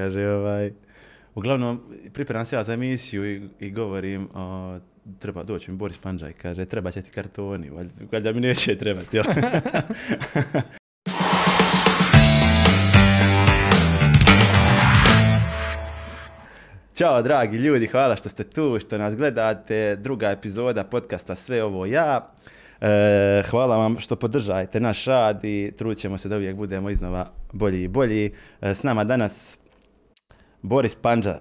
kaže, ovaj, uglavnom, pripremam se ja za emisiju i, i govorim, o, treba doći mi Boris Panđaj, kaže, treba će ti kartoni, valjda, valjda mi neće trebati? Ćao dragi ljudi, hvala što ste tu, što nas gledate. Druga epizoda podcasta Sve ovo ja. E, hvala vam što podržajete naš rad i trudit ćemo se da uvijek budemo iznova bolji i bolji. E, s nama danas Boris Panđa, e,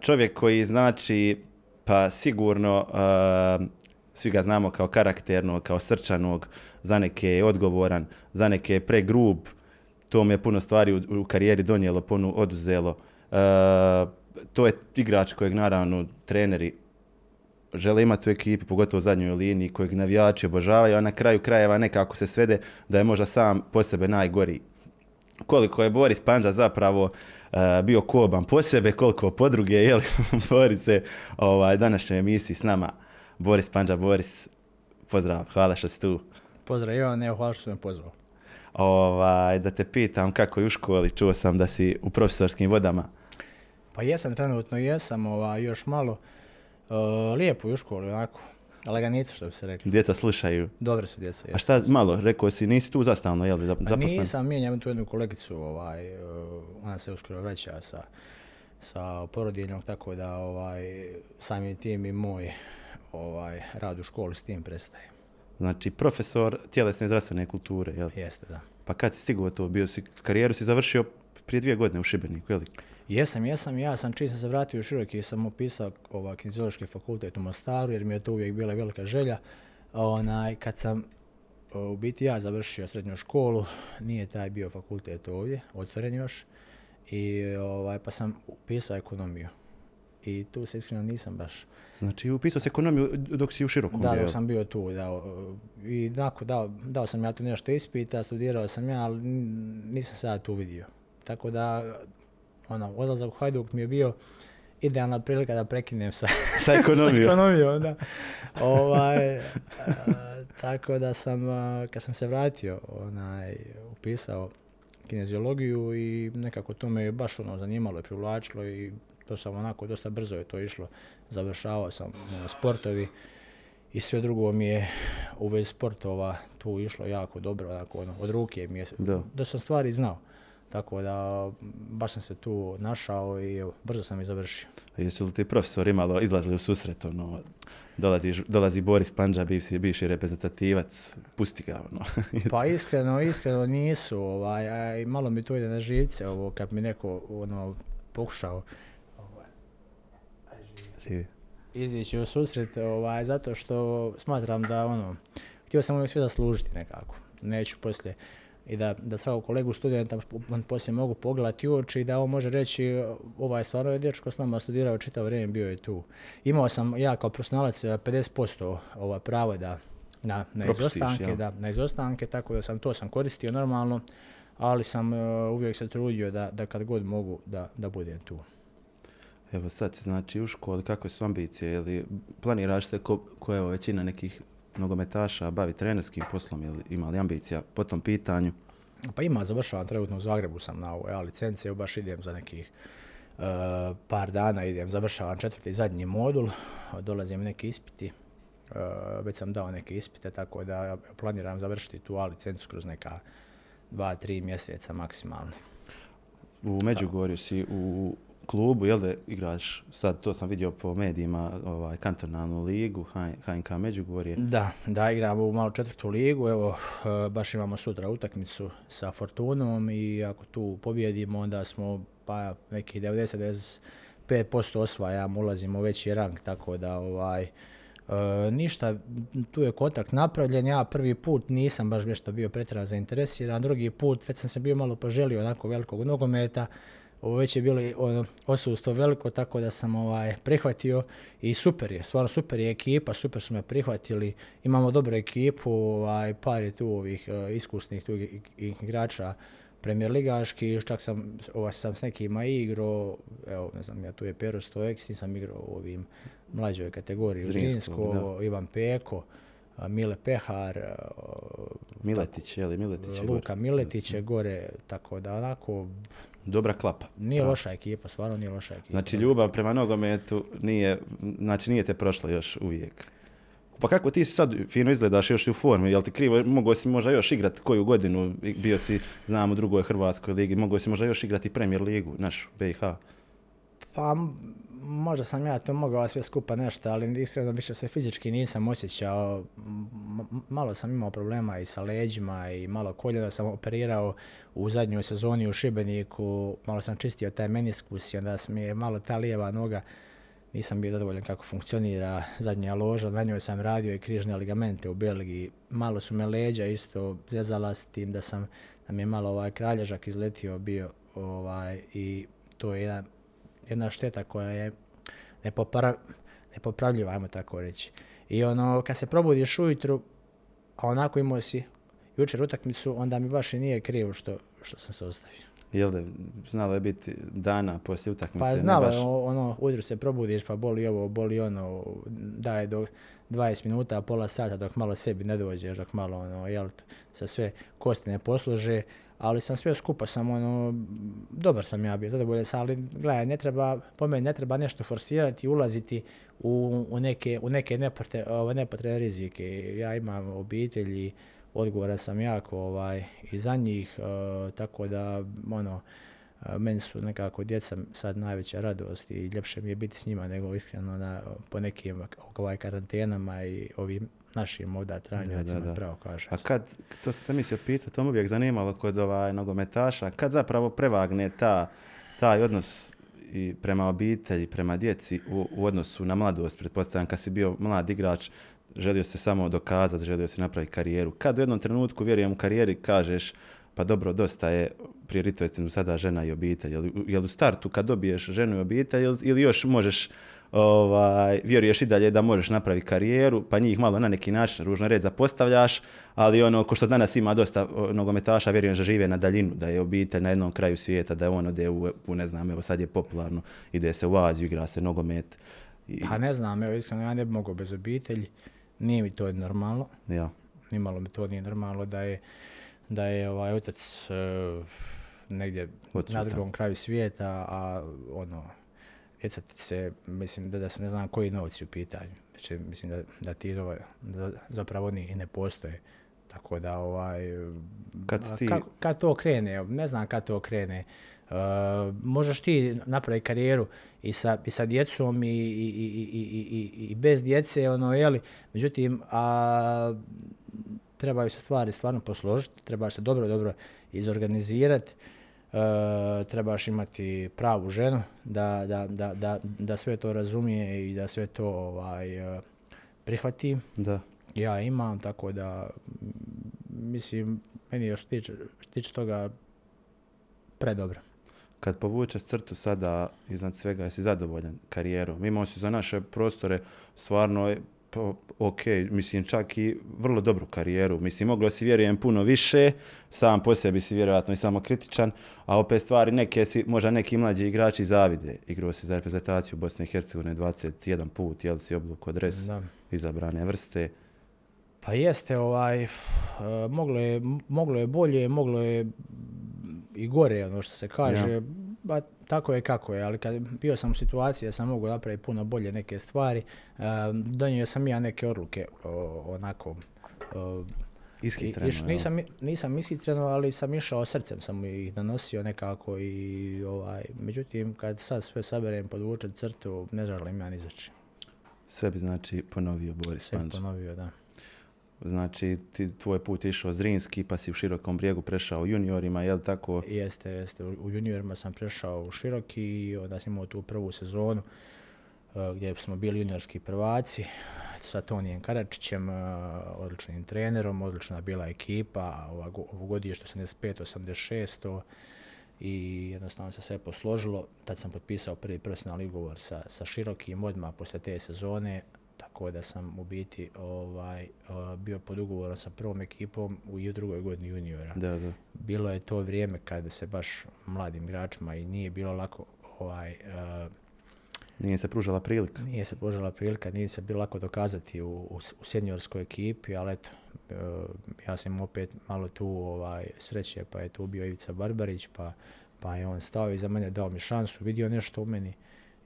čovjek koji znači pa sigurno e, svi ga znamo kao karakternog, kao srčanog, za neke je odgovoran, za neke je pregrub, to mi je puno stvari u, karijeri donijelo, puno oduzelo. E, to je igrač kojeg naravno treneri žele imati u ekipi, pogotovo u zadnjoj liniji, kojeg navijači obožavaju, a na kraju krajeva nekako se svede da je možda sam po sebe najgori. Koliko je Boris Panđa zapravo bio koban po sebe, koliko po druge, jel, Boris se ovaj, današnjoj emisiji s nama. Boris Panđa, Boris, pozdrav, hvala što si tu. Pozdrav Ivan, evo hvala što si me pozvao. Ovaj, da te pitam kako je u školi, čuo sam da si u profesorskim vodama. Pa jesam, trenutno jesam, ovaj, još malo. Uh, lijepo je u školi, onako. Laganica, što bi se rekli. Djeca slušaju. Dobre su djeca. A šta, malo, rekao si, nisi tu zastavno, jel, Pa zaposlen? nisam, mijenjam tu jednu kolegicu, ovaj, uh, ona se uskoro vraća sa, sa porodiljnog, tako da ovaj, samim tim i moj ovaj, rad u školi s tim prestaje. Znači, profesor tjelesne i zdravstvene kulture, jel? Jeste, da. Pa kad si stigao to, bio si, karijeru si završio prije dvije godine u Šibeniku, jel? Jesam, jesam, ja sam čim sam se vratio u Široki sam upisao ovaj, kineziološki fakultet u Mostaru jer mi je to uvijek bila velika želja. Onaj, kad sam u biti ja završio srednju školu, nije taj bio fakultet ovdje, otvoren još, i ovaj, pa sam upisao ekonomiju. I tu se iskreno nisam baš. Znači, upisao si ekonomiju dok si u Širokom Da, dok sam bio tu, da. I tako, dao, dao sam ja tu nešto ispita, studirao sam ja, ali nisam se ja tu vidio. Tako da, ono, odlazak u Hajduk mi je bio idealna prilika da prekinem sa, Sa ekonomijom. sa ekonomijom, da. ovaj, a, tako da sam, a, kad sam se vratio, onaj, upisao kineziologiju i nekako to me je baš ono zanimalo i privlačilo i to sam onako dosta brzo je to išlo. Završavao sam ono, sportovi i sve drugo mi je u vezi sportova tu išlo jako dobro, onako, ono, od ruke mi je, Da. da sam stvari znao. Tako da baš sam se tu našao i evo, brzo sam i završio. Jesu li ti profesori malo izlazili u susret, ono, dolazi, dolazi Boris Panđa, bivši, bivši reprezentativac, pusti ga, ono. Pa iskreno, iskreno nisu, ovaj, malo mi to ide na živce, ovo, kad mi neko ono, pokušao Živi. izići u susret, ovaj, zato što smatram da, ono, htio sam uvijek sve zaslužiti nekako. Neću poslije i da, da svakog kolegu studenta poslije mogu pogledati u oči i da on može reći ovaj stvarno je dječko s nama studirao čitavo vrijeme, bio je tu. Imao sam ja kao profesionalac eh, 50% ova pravo da na, na izostanke, da, na izostanke, tako da sam to sam koristio normalno, ali sam eh, uvijek se trudio da, da kad god mogu da, da budem tu. Evo sad si znači u školi, kakve su ambicije, ili planiraš se ko, ko evo većina nekih nogometaša bavi trenerskim poslom, ili ima li ambicija po tom pitanju? Pa ima, završavam trenutno u Zagrebu sam na ovoj ja, licenci, evo baš idem za nekih e, par dana, idem, završavam četvrti i zadnji modul, dolazim neki ispiti, e, već sam dao neke ispite, tako da planiram završiti tu A licencu kroz neka dva, tri mjeseca maksimalno. U Međugorju si u klubu, jel da igraš, sad to sam vidio po medijima, ovaj, kantonalnu ligu, HNK Međugorje. Da, da igramo u malo četvrtu ligu, evo e, baš imamo sutra utakmicu sa Fortunom i ako tu pobjedimo onda smo pa nekih 90-95% osvajamo, ulazimo u veći rang, tako da ovaj e, ništa, tu je kontakt napravljen, ja prvi put nisam baš nešto bio pretjerano zainteresiran, drugi put već sam se bio malo poželio onako velikog nogometa, već je bilo ono, odsustvo veliko, tako da sam ovaj, prihvatio i super je, stvarno super je ekipa, super su me prihvatili, imamo dobru ekipu, ovaj, par je tu ovih eh, iskusnih tu igrača premijer ligaški, čak sam, ovaj, sam s nekima igrao, evo, ne znam, ja tu je Pero Stojek, nisam igrao u ovim mlađoj kategoriji, Zrinsko, Ivan Peko, Mile Pehar, a, Miletić, je li Miletić. Luka Miletić je gore, tako da onako dobra klapa. Nije loša ekipa, stvarno nije loša ekipa. Znači ljubav prema nogometu nije, znači nije te prošla još uvijek. Pa kako ti sad fino izgledaš još i u formi, jel ti krivo, mogao si možda još igrati koju godinu, bio si, znam, u drugoj Hrvatskoj ligi, mogao si možda još igrati Premier ligu, našu, BiH. Pa možda sam ja to mogao sve skupa nešto, ali iskreno više se fizički nisam osjećao. malo sam imao problema i sa leđima i malo koljena sam operirao u zadnjoj sezoni u Šibeniku. Malo sam čistio taj meniskus i onda mi je malo ta lijeva noga nisam bio zadovoljan kako funkcionira zadnja loža, na njoj sam radio i križne ligamente u Belgiji. Malo su me leđa isto zezala s tim da sam da mi je malo ovaj kralježak izletio bio ovaj, i to je jedan jedna šteta koja je nepopravljiva, ajmo tako reći. I ono, kad se probudiš ujutru, a onako imao si jučer utakmicu, onda mi baš i nije krivo što, što sam se ostavio. Jel da, znalo je biti dana poslije utakmice? Pa znalo je, ono, ujutru se probudiš, pa boli ovo, boli ono, daje do 20 minuta, pola sata dok malo sebi ne dođeš, dok malo, ono, jel, sa sve kosti ne posluže, ali sam sve skupa sam ono, dobar sam ja bio, zadovoljan sam, ali gledaj, ne treba, po meni ne treba nešto forsirati, ulaziti u, u neke, u neke nepotrebne rizike. Ja imam obitelji, odgovoran sam jako ovaj, i za njih, uh, tako da ono, uh, meni su nekako djeca sad najveća radost i ljepše mi je biti s njima nego iskreno na, po nekim ovaj, karantenama i ovim našim ovdje tranjacima, da, pravo kažem. A kad, to se te mislio pitati, to me uvijek zanimalo kod ovaj nogometaša, kad zapravo prevagne ta, taj odnos i prema obitelji, prema djeci u, u odnosu na mladost, pretpostavljam kad si bio mlad igrač, želio se samo dokazati, želio se napraviti karijeru. Kad u jednom trenutku, vjerujem u karijeri, kažeš pa dobro, dosta je prioritet sada žena i obitelj. Jel, u startu kad dobiješ ženu i obitelj ili još možeš ovaj, vjeruješ i dalje da možeš napraviti karijeru, pa njih malo na neki način, ružno red, zapostavljaš, ali ono, ko što danas ima dosta nogometaša, vjerujem da žive na daljinu, da je obitelj na jednom kraju svijeta, da on ode u, ne znam, evo sad je popularno, ide se u Aziju, igra se nogomet. I... Pa ne znam, evo iskreno, ja ne bi mogao bez obitelji, nije mi to normalno. Ja. Nimalo mi to nije normalno da je, da je ovaj otac uh, negdje na drugom kraju svijeta, a ono, djecati se, mislim da, da se ne znam koji novci u pitanju. Znači, mislim da, da ti ovaj, da zapravo ni ne postoje. Tako da ovaj... Kad, ti... kad, to krene, ne znam kad to krene. Uh, možeš ti napraviti karijeru i sa, i sa djecom i, i, i, i, bez djece, ono, jeli, međutim, a, trebaju se stvari stvarno posložiti, treba se dobro, dobro izorganizirati. E, trebaš imati pravu ženu da, da, da, da, da sve to razumije i da sve to ovaj, e, prihvati. Da. Ja imam, tako da mislim, meni još tiče, tiče toga predobro. Kad povučeš crtu sada iznad svega, jesi zadovoljan karijerom? Imao si za naše prostore stvarno pa, ok, mislim čak i vrlo dobru karijeru. Mislim, moglo si vjerujem puno više, sam po sebi si vjerojatno i samo kritičan, a opet stvari neke si, možda neki mlađi igrači zavide. Igrao si za reprezentaciju Bosne i Hercegovine 21 put, jel si obluk dres izabrane vrste. Pa jeste, ovaj, uh, moglo, je, moglo je bolje, moglo je i gore, ono što se kaže. Ba, tako je kako je, ali kad bio sam u situaciji da sam mogu napraviti puno bolje neke stvari, uh, donio sam ja neke odluke onako Ishitreno, nisam, nisam ishitreno, ali sam išao srcem, sam ih donosio nekako i ovaj, međutim kad sad sve saberem, podvučem crtu, ne žalim ja ni za Sve bi znači ponovio Boris Sve ponovio, da. Znači, ti, tvoj put išao Zrinski, pa si u Širokom brijegu prešao juniorima, je li tako? Jeste, jeste. U juniorima sam prešao u Široki i onda sam imao tu prvu sezonu uh, gdje smo bili juniorski prvaci sa Tonijem Karačićem, uh, odličnim trenerom, odlična bila ekipa, ovo godište 85-86 i jednostavno se sve posložilo. Tad sam potpisao prvi profesionalni ugovor sa, sa Širokim odmah poslije te sezone tako da sam u biti ovaj, bio pod ugovorom sa prvom ekipom u drugoj godini juniora. Da, da. Bilo je to vrijeme kada se baš mladim igračima i nije bilo lako ovaj, nije se pružala prilika. Nije se pružala prilika, nije se bilo lako dokazati u, u, u seniorskoj ekipi, ali eto, ja sam opet malo tu ovaj, sreće, pa je tu bio Ivica Barbarić, pa Pa je on stao iza mene, dao mi šansu, vidio nešto u meni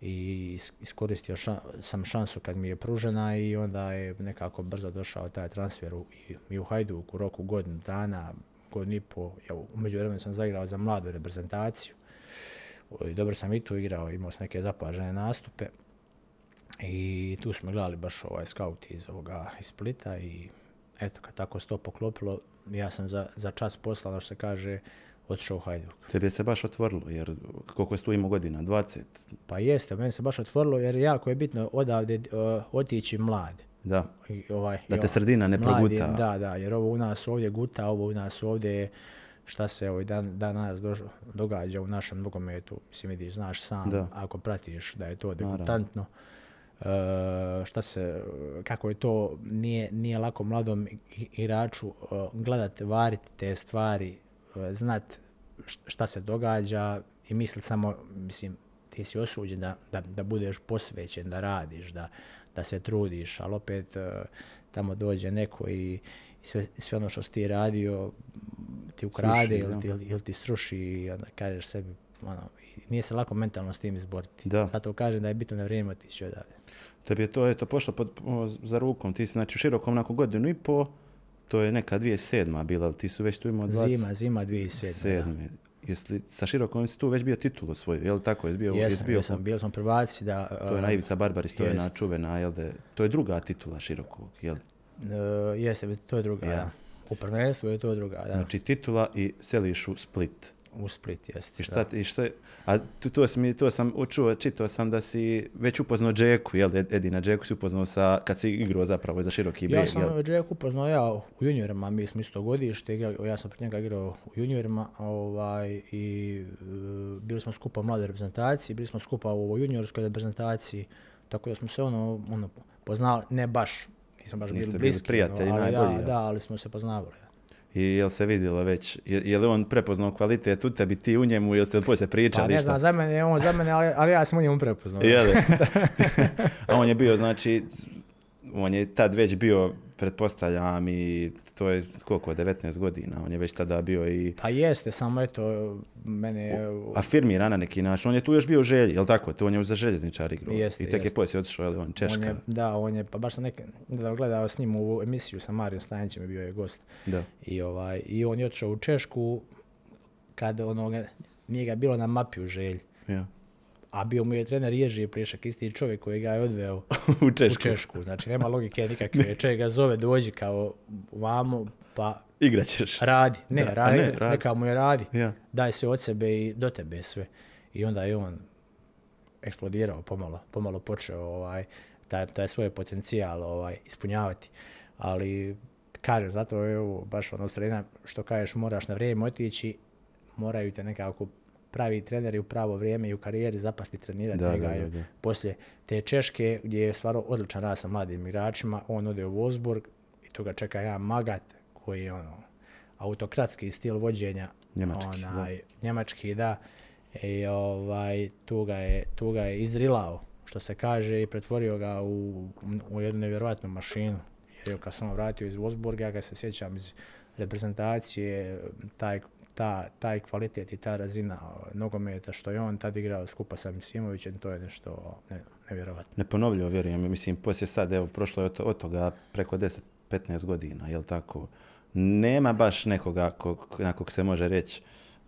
i is- iskoristio ša- sam šansu kad mi je pružena i onda je nekako brzo došao taj transfer u, i, u Hajduk u roku godinu dana, godinu i po. Ja, u međuvremenu sam zaigrao za mladu reprezentaciju. Dobro sam i tu igrao, imao sam neke zapažene nastupe. I tu smo gledali baš ovaj scout iz ovoga iz Splita i eto kad tako se to poklopilo, ja sam za, za čas posla, ono što se kaže, otišao u Hajduk. Tebi je se baš otvorilo, jer koliko si tu imao godina? 20? Pa jeste, meni se baš otvorilo jer jako je bitno odavde uh, otići mlad. Da. I, ovaj, Da te o- sredina ne mladi, proguta. Da, da, jer ovo u nas ovdje guta, ovo u nas ovdje šta se ovaj dan, danas događa u našem nogometu, mislim vidiš, znaš sam, Da. ako pratiš da je to degutantno, e, šta se, kako je to, nije, nije lako mladom igraču e, gledat, variti te stvari, e, znat š- šta se događa i mislit samo, mislim, ti si osuđen da, da, da budeš posvećen, da radiš, da, da se trudiš, ali opet e, tamo dođe neko i, sve, sve ono što si ti radio ti ukrade Sruši, ili, ti, ili, ili ti sruši i onda kažeš sebi, ono, nije se lako mentalno s tim izboriti. Da. Zato kažem da je bitno na vrijeme otići odavde. Tebi je to eto, pošlo pod, za rukom. Ti si znači u širokom nakon godinu i po, to je neka 2007. bila, ali ti su već tu imao 20... Zima, zima 2007. Sedme. Jesi li sa širokom si tu već bio titulu osvojio, je li tako? Jesi bio, jesi Jesam, bio jesam, bili smo prvaci da... To je na Ivica Barbaris, to je na jest. čuvena, jel de, to je druga titula širokog, jel? Uh, jeste, to je druga, Ja. da. U prvenstvu je to druga, da. Znači titula i seliš u Split. U Split, jeste. I šta, i šta, a tu, to, sam, to sam učuo, čitao sam da si već upoznao Džeku, jel, Ed- Edina Džeku si upoznao sa, kad si igrao zapravo za široki Ja brijeg, sam jel? Jack upoznao ja u juniorima, mi smo isto godište, ja sam pred njega igrao u juniorima ovaj, i e, bili smo skupa u mladoj reprezentaciji, bili smo skupa u juniorskoj reprezentaciji, tako da smo se ono, ono poznali, ne baš, nismo baš Niste bili bili bliski, prijatelji ali najbolji, da, jel? da, ali smo se poznavali. Da. I jel se vidjelo već, je, je li on prepoznao kvalitet u tebi, ti u njemu, jel ste poslije pričali? Pa ne znam, za mene je on za mene, ali, ali ja sam u njemu prepoznao. Je li? A on je bio, znači, on je tad već bio, pretpostavljam, i to je koliko, 19 godina, on je već tada bio i Pa jeste, samo eto, mene je... afirmiran na neki način. On je tu još bio u želji, jel tako? To on je za željezničar igrao. Jeste, I tek je jeste. poslije otišao, jel on, Češka. On je, da, on je, pa baš sam nek, da gledao s njim u emisiju sa Marijom Stanićem je bio je gost. Da. I, ovaj, I on je otišao u Češku kad onoga, nije ga bilo na mapi u želji. Ja. A bio mu je trener Ježi Plišak, isti čovjek koji ga je odveo u u Češku. Češku. Znači nema logike nikakve. Čovjek ga zove, dođi kao vamo, pa Igraćeš. radi. Ne, Da, radi, ne, radi. neka mu je radi. Ja. Daj se od sebe i do tebe sve. I onda je on eksplodirao pomalo, pomalo počeo ovaj, taj, taj svoj potencijal ovaj, ispunjavati. Ali, kažem, zato je ovo baš ono sredina, što kažeš, moraš na vrijeme otići, moraju te nekako pravi treneri u pravo vrijeme i u karijeri zapasti trenirati Da, njega. da, da, da. Poslije te Češke, gdje je stvarno odličan rad sa mladim igračima, on ode u Wolfsburg i tu ga čeka jedan Magat koji je ono, autokratski stil vođenja. Njemački, da. onaj, Njemački, da. I ovaj, tu, ga je, tu ga je izrilao, što se kaže, i pretvorio ga u, u jednu nevjerojatnu mašinu. Jer kad sam vratio iz Wolfsburga, ja ga se sjećam iz reprezentacije, taj, ta, taj kvalitet i ta razina ovaj, nogometa što je on tad igrao skupa sa Misimovićem, to je nešto ne, nevjerojatno. Neponovljivo, vjerujem. Mislim, poslije sad, evo, prošlo je od, toga preko 10-15 godina, jel tako? Nema baš nekoga ko, na kog se može reći,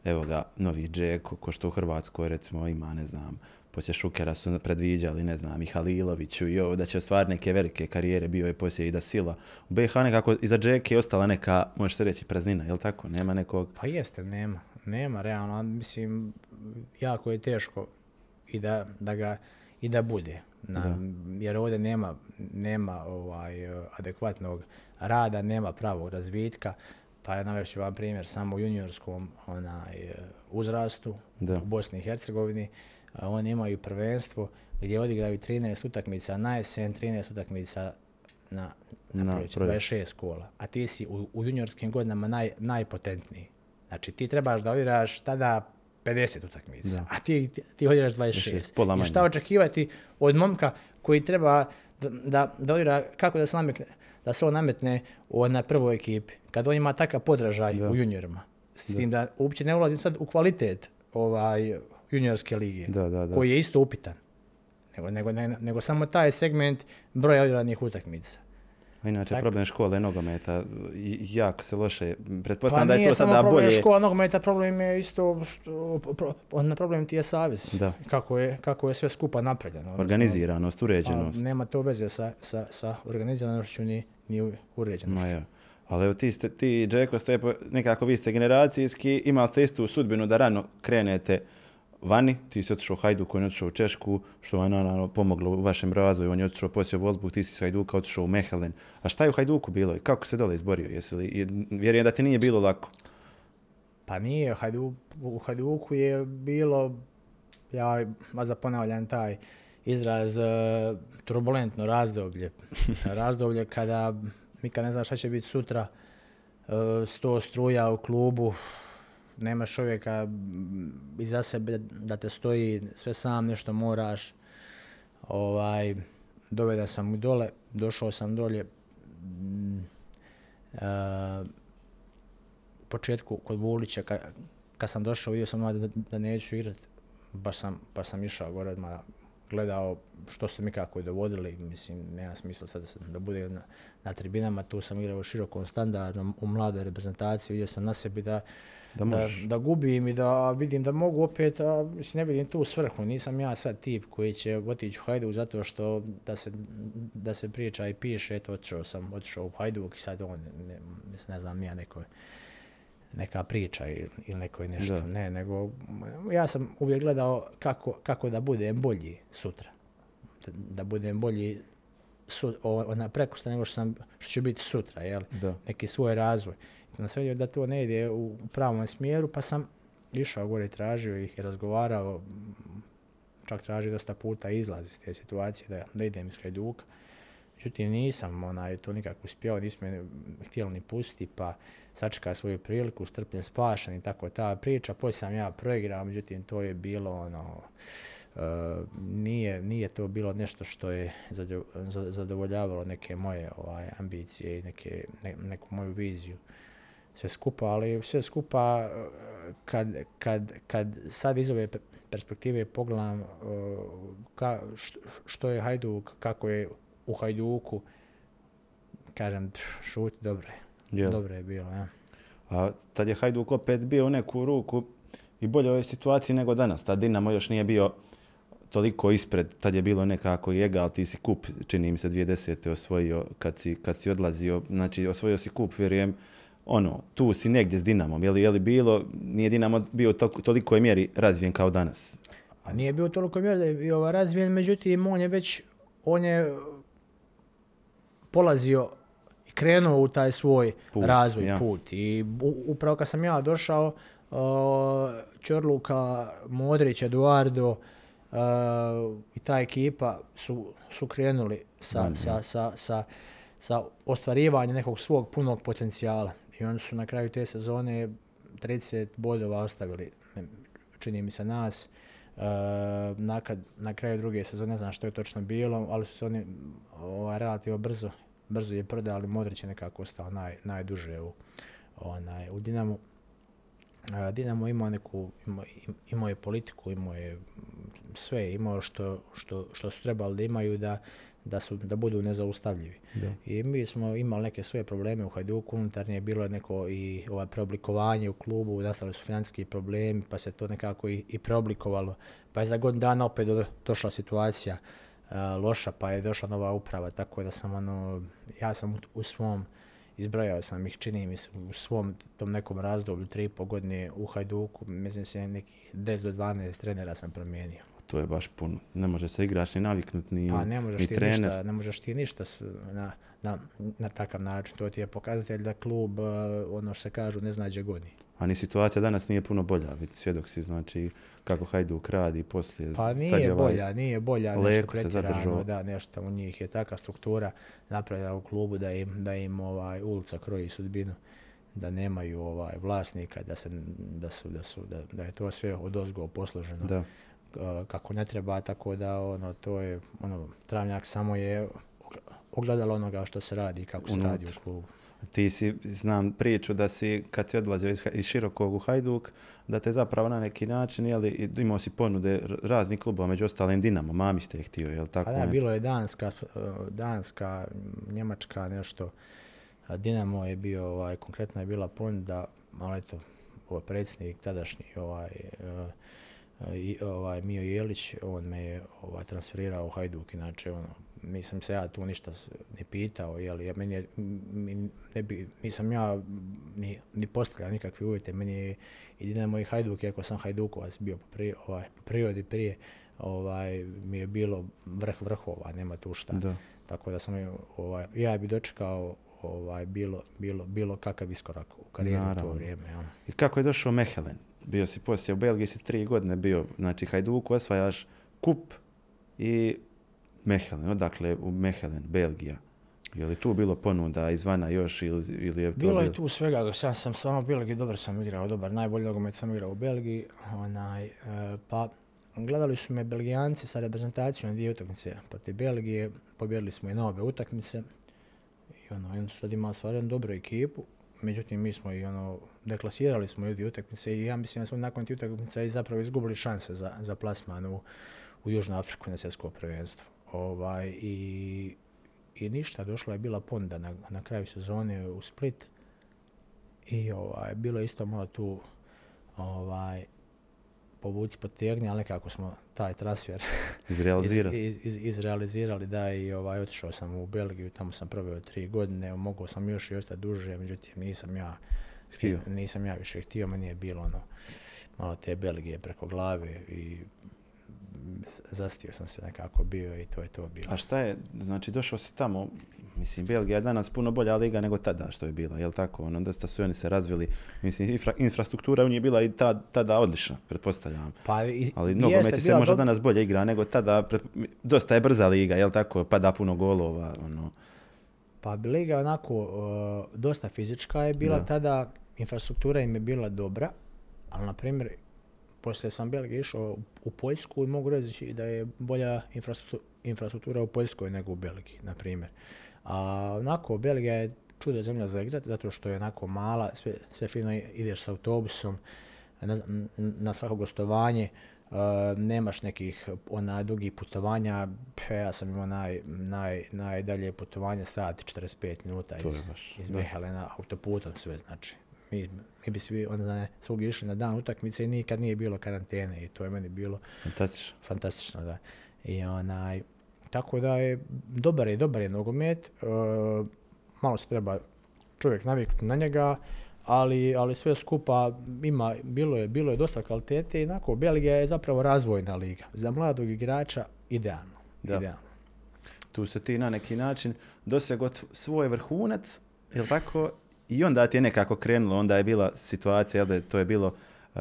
evo ga, novi Džeko, ko što u Hrvatskoj, recimo, ima, ne znam, poslije Šukera su predviđali, ne znam, i Haliloviću i ovo, da će ostvariti neke velike karijere, bio je poslije i da sila. U BiH nekako iza Džeke je ostala neka, može se reći, praznina, jel tako? Nema nekog... Pa jeste, nema. Nema, realno. Mislim, jako je teško i da, da ga i da bude. Na, Jer ovdje nema, nema ovaj, adekvatnog rada, nema pravog razvitka. Pa ja navešću vam primjer samo u juniorskom onaj, uzrastu Da. u Bosni i Hercegovini. Oni imaju prvenstvo gdje odigraju 13 utakmica na jesen, 13 utakmica na, na, Na proljeće, proljeće. 26 kola. A ti si u, u juniorskim godinama naj, najpotentniji. Znači ti trebaš da odigraš tada 50 utakmica, Da. a ti, ti, odigraš 26. 26, pola I šta očekivati od momka koji treba da, da, da odigra, kako da se nametne, da se on nametne u na prvoj ekipi, kad on ima takav podražaj Da. u juniorima. S tim da uopće ne ulazim sad u kvalitet ovaj, juniorske lige, Da, da, da. koji je isto upitan. Nego, nego, ne- nego samo taj segment broja odigranih utakmica. A inače, Tak. problem škole nogometa, jako se loše, Pa pretpostavljam da je nije to samo sada problem bolje. škola nogometa, problem je isto, što, pro- on problem ti je savez. Da. Kako je, kako je sve skupa napravljeno. Organiziranost, pa uređenost. nema to veze sa, sa, sa organiziranošću ni, ni uređenošću. Ma ja. Ali evo ti, ste, ti Džeko, ste nekako vi ste generacijski, imali ste istu sudbinu da rano krenete vani, ti si otišao u Hajduk, on je otišao u Češku, što je naravno pomoglo u vašem razvoju, on je otišao poslije u Wolfsburg, ti si s Hajduka otišao u Mehelen. A šta je u Hajduku bilo i kako se dole izborio? Jesi li, vjerujem da ti nije bilo lako. Pa nije, Hajdu, u Hajduku je bilo, ja možda ponavljam taj izraz, e, turbulentno razdoblje. razdoblje kada nikad ne znaš šta će biti sutra, e, sto struja u klubu, nemaš čovjeka iza sebe da te stoji, sve sam nešto moraš. Ovaj, doveden sam i dole, došao sam dolje. e, u početku kod Vulića, kad, kad sam došao, vidio sam da, da neću igrat. Baš sam, pa sam išao gore, odmah gledao što su mi kako dovodili. Mislim, nema smisla sad da, se, da bude na, na tribinama. Tu sam igrao u širokom standardnom, u mladoj reprezentaciji. Vidio sam na sebi da, Da da, da gubim i da vidim da mogu opet, a mislim, ne vidim tu svrhu. Nisam ja sad tip koji će otići u Hajduk zato što da se, da se priča i piše, eto, otišao sam, otišao u Hajduk i sad on, ne, ne znam, ja neko neka priča ili, ili neko nešto. Da. Ne, nego ja sam uvijek gledao kako, kako da budem bolji sutra. Da, da budem bolji su, o, ona prekosta nego što, sam, što ću biti sutra, jel? Da. neki svoj razvoj. Sam vidio da to ne ide u pravom smjeru, pa sam išao gore tražio ih i razgovarao, čak tražio dosta puta izlaz iz te situacije da, da idem iz Hajduka. Međutim, nisam onaj, to nikako uspio, nismo me htjeli ni pustiti, pa sačeka svoju priliku, strpljen spašan i tako ta priča. Poslije sam ja proigrao, međutim, to je bilo ono, e, nije, nije to bilo nešto što je zadovo- za- zadovoljavalo neke moje ovaj, ambicije i neke, ne- neku moju viziju sve skupa, ali sve skupa e, kad, kad, kad sad iz ove pe- perspektive pogledam e, ka, što, je Hajduk, kako je u Hajduku, kažem, šuti, dobro je. Jel? Dobro je bilo, ja. A tad je Hajduk opet bio u neku ruku i bolje ovoj situaciji nego danas. Tad Dinamo još nije bio toliko ispred, tad je bilo nekako i egal, ti si kup, čini mi se 2010. osvojio kad si, kad si odlazio, znači osvojio si kup, vjerujem, ono, tu si negdje s Dinamom, je li, je li bilo, nije Dinamo bio u to, tolikoj mjeri razvijen kao danas. A nije bio toliko mjera da je bio ovaj razvijen, međutim, on je već, on je polazio i krenuo u taj svoj Put, razvoj, ja. put. I upravo kad sam ja došao, uh, Čorluka, Modrić, Eduardo uh, i ta ekipa su, su krenuli sa, Da, sa, sa, sa, sa ostvarivanjem nekog svog punog potencijala. I oni su na kraju te sezone 30 bodova ostavili, čini mi se nas. Uh, nakad, na kraju druge sezone, ne znam što je točno bilo, ali su se oni ovaj, relativno brzo, brzo je prodali. Modrić je nekako ostao naj, najduže u, onaj, u Dinamu. A, Dinamo imao neku, imao, im- imao je politiku, imao je sve, imao što, što, što su trebali da imaju da, da, su, da budu nezaustavljivi. Da. I mi smo imali neke svoje probleme u Hajduku, unutarnje je bilo neko i ovaj preoblikovanje u klubu, nastali su financijski problemi, pa se to nekako i, i preoblikovalo. Pa je za godinu dana opet do- došla situacija a, loša, pa je došla nova uprava, tako da sam ono, ja sam u, u svom, izbrojao sam ih, čini mi se, u svom tom nekom razdoblju, tri i po godine u Hajduku, mislim se nekih 10 do 12 trenera sam promijenio. To je baš puno. Ne može se igrač ni naviknut, ni, Pa ne možeš ni ti trener. ništa, ne možeš ti ništa na, na, na takav način. To ti je pokazatelj da klub, uh, ono što se kažu, ne zna gdje goni. A ni situacija danas nije puno bolja. Svjedok si, znači, kako Hajduk radi poslije. Pa Sad nije je ovaj- bolja, nije bolja, nešto se zadržao. da, nešto u njih je takva struktura napravljena u klubu da im, da im ovaj, ulica kroji sudbinu, da nemaju ovaj vlasnika, da, se, da, su, da, su, da, da je to sve od ozgo posloženo Da. Uh, kako ne treba, tako da ono, to je, ono, Travnjak samo je ogledalo onoga što se radi i kako se radi u Unutra. klubu. Ti si, znam priču da si, kad si odlazio iz, iz Širokog u Hajduk, da te zapravo na neki način, jeli, imao si ponude raznih klubova, među ostalim Dinamo, Mamić te je htio, jel tako? A da, ne? bilo je Danska, uh, Danska, Njemačka, nešto. Dinamo je bio, ovaj, konkretno je bila ponuda, ali eto, ovaj predsjednik tadašnji, ovaj, uh, i, ovaj Mio Jelić, on me je ovaj, transferirao u Hajduk, inače ono, nisam se ja tu ništa ni pitao, jel, jer meni je, mi ne bi, nisam ja ni, ni postavljao nikakve uvjete, meni je i Dinamo i Hajduk, iako sam Hajdukovac bio po, pri, ovaj, po prirodi prije, ovaj, mi je bilo vrh vrhova, nema tu šta. Da. Tako da sam ovaj, ja bi dočekao ovaj, bilo, bilo, bilo kakav iskorak u karijeri u to vrijeme. jel. I kako je došao Mehelen? Bio si poslije u Belgiji, si tri godine bio, znači Hajduku osvajaš kup i Mehelen, odakle u Mehelen, Belgija. Je li tu bilo ponuda izvana još ili, ili je to Bilo je tu svega, ja sam stvarno u Belgiji dobro sam igrao, dobar, najbolji nogomet sam igrao u Belgiji, onaj, e, pa gledali su me Belgijanci sa reprezentacijom dvije utakmice protiv Belgije, pobjedili smo i nove utakmice i ono, onda su tad imali stvarno dobru ekipu, međutim mi smo i ono, deklasirali smo i dvije utakmice i ja mislim da smo nakon tih utakmica i zapravo izgubili šanse za, za plasman u, u Južnu Afriku na svjetsko prvenstvo. Ovaj, i, I ništa, došla je bila ponuda na, na kraju sezone u Split i ovaj, bilo je isto malo tu ovaj, povuci potegni, ali nekako smo taj transfer izrealizirati? iz, iz, izrealizirali da i ovaj, otišao sam u Belgiju, tamo sam proveo tri godine, mogao sam još i ostati duže, međutim nisam ja Htio. nisam ja više htio, meni je bilo ono malo te Belgije preko glave i zastio sam se nekako bio i to je to bilo. A šta je, znači došao si tamo, mislim Belgija je danas puno bolja liga nego tada što je bila, jel tako? Ono, dosta su oni se razvili, mislim infra, infrastruktura u njih je bila i ta, tada odlična, pretpostavljam. Pa, i, Ali nogomet se možda danas bolje igra nego tada, pret- dosta je brza liga, jel tako? Pada puno golova, ono. Pa liga onako uh, dosta fizička je bila Da. tada, infrastruktura im je bila dobra, ali na primjer poslije sam Belgije išao u- Poljsku i mogu reći da je bolja infrastruktu- infrastruktura u Poljskoj nego u Belgiji, na primjer. A onako, Belgija je čudo zemlja za igrati, zato što je onako mala, sve, sve fino ideš s autobusom, na, na svako gostovanje, uh, nemaš nekih onaj dugih putovanja, Pe, ja sam imao naj, naj, najdalje putovanje sat i 45 minuta iz, iz. Mehelena autoputom sve znači. Mi, mi bi svi onda svugdje išli na dan utakmice i nikad nije bilo karantene i to je meni bilo Fantastično. fantastično da. I onaj, tako da je dobar je, dobar je nogomet, e, malo se treba čovjek naviknuti na njega, ali, ali sve skupa ima, bilo je, bilo je dosta kvalitete i onako Belgija je zapravo razvojna liga. Za mladog igrača idealno. Da. idealno. Tu se ti na neki način dosego tv- svoj vrhunac, jel tako? I onda ti je nekako krenulo, onda je bila situacija, jel da je- to je bilo uh,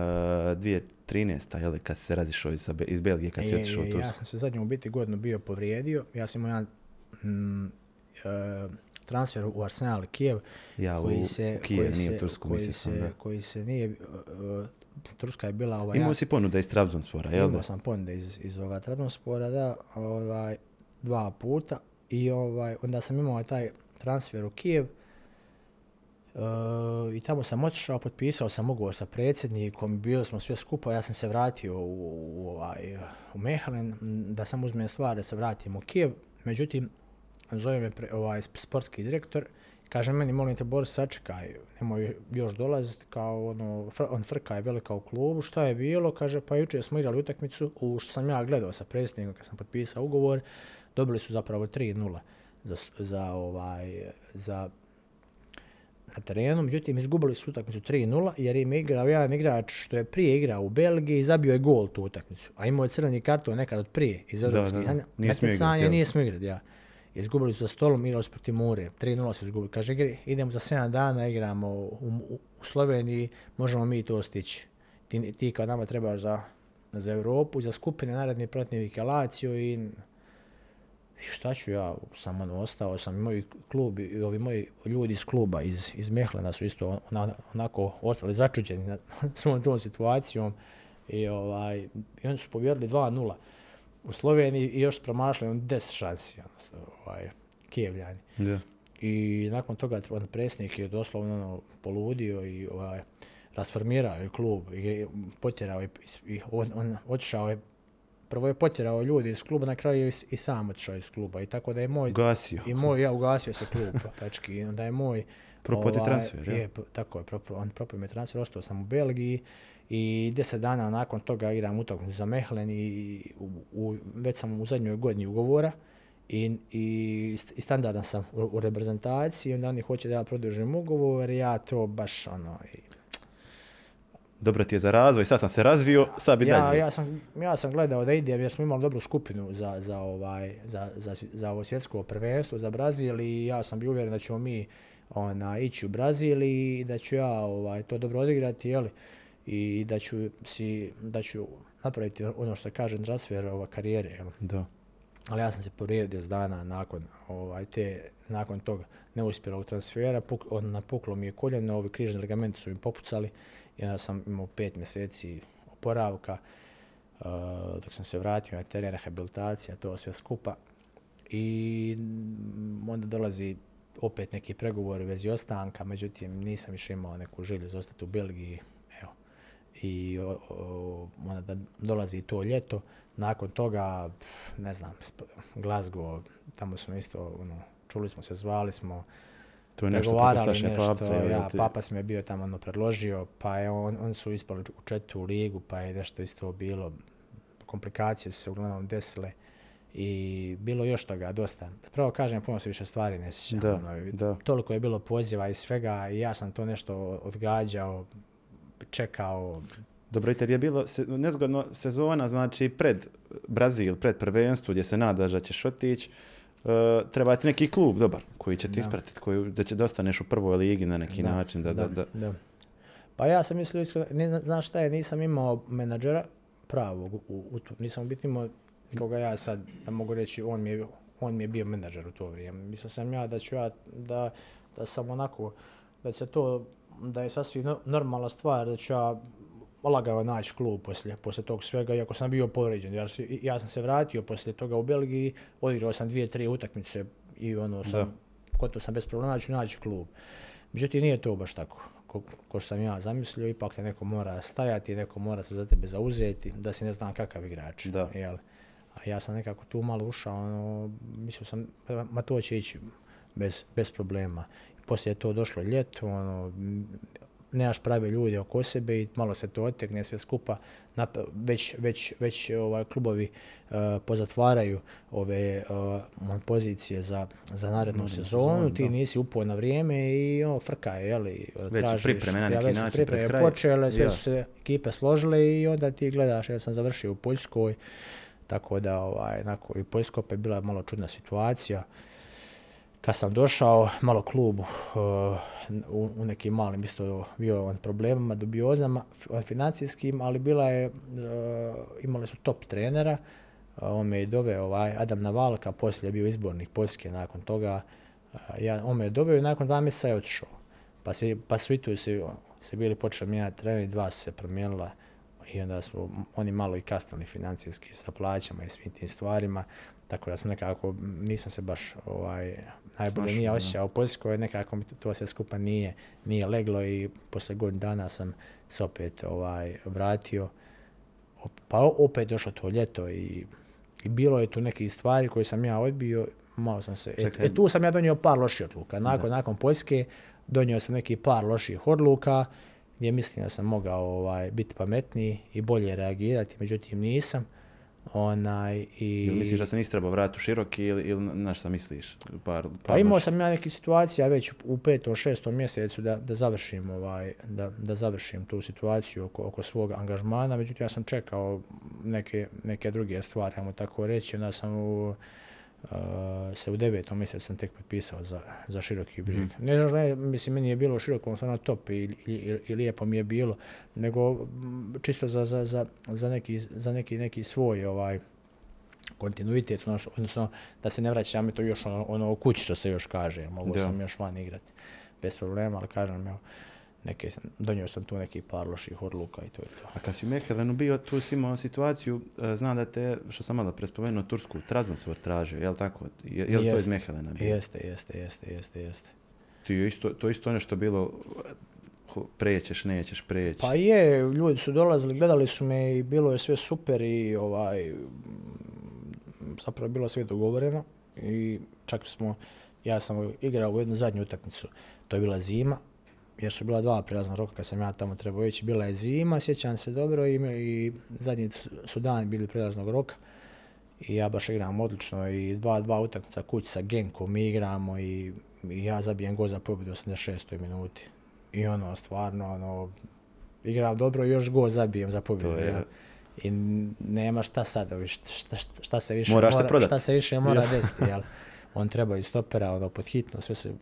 2013. jel kad si se razišao iz, iz Belgije, kad si I- otišao u Tursku. ja sam se zadnju u biti godinu bio povrijedio. Ja sam imao jedan mm, e, transfer u Arsenal Kijev Ja, koji u, se, Kijev, koji nije se, u Tursku, koji se, da. koji se nije, e, e, Turska je bila ovaj, Imao ja- si ponuda iz Trabzonspora, jel imao sam ponude iz, iz ovoga Trabzonspora, da, ovaj, dva puta i ovaj, onda sam imao taj transfer u Kijev e, i tamo sam otišao, potpisao sam ugovor sa predsjednikom, bili smo sve skupa, ja sam se vratio u, ovaj, u Mehalen, m, da sam uzmem stvari da se vratim u Kijev, međutim, zove me pre, ovaj sp- sportski direktor, kaže meni, molim te Boris, sačekaj, nemoj još dolaziti, kao ono, fr, on frka je velika u klubu, šta je bilo, kaže, pa jučer smo igrali utakmicu, u što sam ja gledao sa predsjednikom kad sam potpisao ugovor, dobili su zapravo 3-0 za, za, ovaj, za na terenu, međutim izgubili su utakmicu 3-0 jer im je igrao jedan igrač što je prije igrao u Belgiji i zabio je gol tu utakmicu. A imao je crveni karton nekad od prije iz evropskih natjecanja, Nije smio igrat, natjecanja, jel? nije smio igrat, ja. Izgubili su za stolom, igrali su protiv Mure. 3-0 su izgubili. Kaže, "Igri- idemo za 7 dana, igramo u, u, u Sloveniji, možemo mi to stići. Ti, ti kao nama trebaš za, za Europu, za skupine naredni protivnik je Lazio i šta ću ja, sam ono, ostao sam, i moj klub i ovi moji ljudi iz kluba iz, iz Mehlena su isto ona, onako ostali začuđeni na svom tom situacijom i, ovaj, i oni su pobjedili 2-0 u Sloveniji i još su promašali on 10 šansi, ono, ovaj, Kijevljani. Da. I nakon toga on predsjednik je doslovno ono, poludio i ovaj, rasformirao je klub i potjerao je, i on, on otišao je prvo je potjerao ljudi iz kluba, na kraju je i, sam otišao iz kluba. I tako da je moj... Ugasio. I moj, ja ugasio se klub, pački. Onda je moj... Propao ovaj, transfer, ja? je, p- tako je, propao, on propao mi transfer, ostao sam u Belgiji i deset dana nakon toga igram utakmicu za Mehlen i u, u- već sam u zadnjoj godini ugovora i, i, st- i standardan sam u, u reprezentaciji, onda oni hoće da ja produžim ugovor, ja to baš ono, i Dobro ti je za razvoj, sad sam se razvio, sad bi ja, dalje. ja, sam, ja sam gledao da idem jer smo imali dobru skupinu za, za, ovaj, za, za, za ovo svjetsko prvenstvo, za Brazil i ja sam bio uvjeren da ćemo mi ona, ići u Brazil i da ću ja ovaj, to dobro odigrati, jeli? I da ću, si, da ću napraviti ono što kažem transfer ova, karijere. Jel? Da. Ali ja sam se povrijedio 10 dana nakon, ovaj, te, nakon tog neuspjelog transfera, puk, on, napuklo mi je koljeno, ovi križni ligamenti su mi popucali onda sam imao pet mjeseci oporavka, uh, dok sam se vratio na teren rehabilitacija, to sve skupa. I onda dolazi opet neki pregovori u vezi ostanka, međutim nisam više imao neku želju za ostati u Belgiji. Evo. I o, onda da dolazi to ljeto, nakon toga, ne znam, Glasgow, tamo smo isto, ono, čuli smo se, zvali smo, To je nešto pregovarali nešto, ja, ti? papac mi je bio tamo ono predložio, pa je on, on su ispali u četvrtu ligu, pa je nešto isto bilo, komplikacije su se uglavnom desile i bilo još toga dosta. Pravo kažem, puno se više stvari ne sjećam. Da, ono, da. Toliko je bilo poziva i svega i ja sam to nešto odgađao, čekao, Dobro, i tebi je bilo se, nezgodno sezona, znači pred Brazil, pred prvenstvo gdje se nadaš da ćeš otići, uh, treba ti neki klub dobar koji će ti Da. ispratiti, koji, da će da ostaneš u prvoj ligi na neki način. Da, da, da. da. Pa ja sam mislio, iskreno, ne, zna- znaš šta je, nisam imao menadžera pravog, u, u, nisam u biti imao nikoga ja sad, da mogu reći, on mi je, on mi je bio menadžer u to vrijeme. Mislio sam ja da ću ja, da, da sam onako, da će to, da je sasvim no- normalna stvar, da ću ja lagano naći klub poslije, poslije tog svega, iako sam bio povrijeđen. Ja, ja sam se vratio poslije toga u Belgiji, odigrao sam dvije, tri utakmice i ono sam, gotovo sam bez problema da ću naći klub. Međutim, nije to baš tako. Ko, ko što sam ja zamislio, ipak te neko mora stajati, neko mora se za tebe zauzeti, da si ne znam kakav igrač. Da. Jel? A ja sam nekako tu malo ušao, ono, mislio sam, ma to će ići bez, bez problema. Poslije je to došlo ljeto, ono, nemaš prave ljude oko sebe i malo se to otegne sve skupa. Nap- već, već, već ovaj, klubovi uh, pozatvaraju ove uh, pozicije za, za narednu Narednu sezonu, ti da. nisi upao na vrijeme i ono, frka je, jeli, Već su pripreme na neki način pripreme kraj. počele, sve Ja. su se ekipe složile i onda ti gledaš, ja sam završio u Poljskoj, tako da ovaj, onako, i Poljska opet bila malo čudna situacija. Kad sam došao, malo klub uh, u, nekim malim isto bio on problemama, dubiozama financijskim, ali bila je, uh, imali su top trenera, on me je doveo ovaj Adam Navalka, poslije je bio izbornik Poljske nakon toga, uh, ja, on me je doveo i nakon dva mjeseca je otišao. Pa, se, pa su se, se bili počeli mijenjati treneri, dva su se promijenila i onda smo oni malo i kasnili financijski sa plaćama i svim tim stvarima, tako da sam nekako, nisam se baš ovaj, najbolje nije osjećao. U Poljskoj, nekako mi to sve skupa nije, nije leglo i poslije godinu dana sam se opet ovaj, vratio, pa opet došlo to ljeto i, i bilo je tu nekih stvari koje sam ja odbio, malo sam se, e, Čekaj. e, tu sam ja donio par loših odluka, nakon, nakon Poljske donio sam neki par loših odluka, gdje mislim da sam mogao ovaj, biti pametniji i bolje reagirati, međutim nisam. Onaj, i... Ili misliš da se nisi trebao vratiti u široki ili, ili na šta misliš? Par, par Pa imao sam ja neke situacija već u petom, šestom mjesecu da, da završim ovaj, da, da završim tu situaciju oko, oko svog angažmana, međutim ja sam čekao neke, neke druge stvari, ajmo tako reći, onda sam u, uh, se u devetom mjesecu sam tek potpisao za, za široki brijeg. Mhm. Ne znam, ne, mislim, meni je bilo široko, stvarno top i, i, i, i lijepo mi je bilo, nego mm, čisto za, za, za, za, neki, za neki, neki svoj ovaj, kontinuitet, odnosno da se ne vraćam to još ono, ono u kući što se još kaže, mogu Da. sam još van igrati bez problema, ali kažem, evo, neke, sam- donio sam tu neki par loših odluka i to je to. A kad si u Mehelenu bio, tu si imao situaciju, e, znam da te, što sam malo prespomenuo, Tursku, Trabzonspor tražio, je li tako? Je, je li to iz. Mehelena bilo? Jeste, jeste, jeste, jeste, jeste. Ti je isto, to je isto nešto bilo, ho- prećeš, nećeš preći. Pa je, ljudi su dolazili, gledali su me i bilo je sve super i ovaj, zapravo bilo sve dogovoreno i čak smo, ja sam igrao u jednu zadnju utakmicu, to je bila zima, jer su bila dva prilazna roka kad sam ja tamo trebao ići, bila je zima, sjećam se dobro i, i zadnji su- dani bili prilaznog roka i ja baš igram odlično i dva, dva utakmica kući sa Genkom mi igramo i, i ja zabijem gol za pobjedu u 86. minuti. I ono, stvarno, ono, igram dobro i još gol zabijem za pobjedu. I nema šta sad, šta, šta, šta se više Moraš mora, šta se više mora Ja. desiti, jel? On treba i stopera, ono, pod hitno, sve se...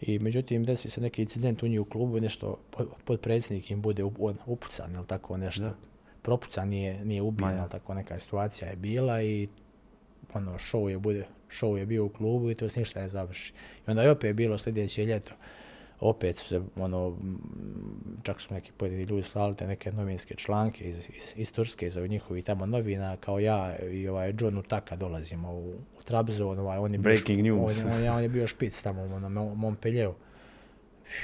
I međutim, desi se neki incident u njih u klubu i nešto, pod- potpredsjednik im bude on upucan, jel tako nešto. Da. Propucan nije, nije ubijen, jel tako neka situacija je bila i ono, show je, bude, show je bio u klubu i to se ništa ne završi. I onda je opet bilo sljedeće ljeto, opet su se, ono, m, čak su neki pojedini ljudi slali te neke novinske članke iz, iz, iz Turske, iz ovih njihovih tamo novina, kao ja i ovaj John Utaka dolazimo u, u Trabzon, ovaj, on je bio, Breaking šp- news. On, on, je- on je bio špic tamo ono, Montpellieru.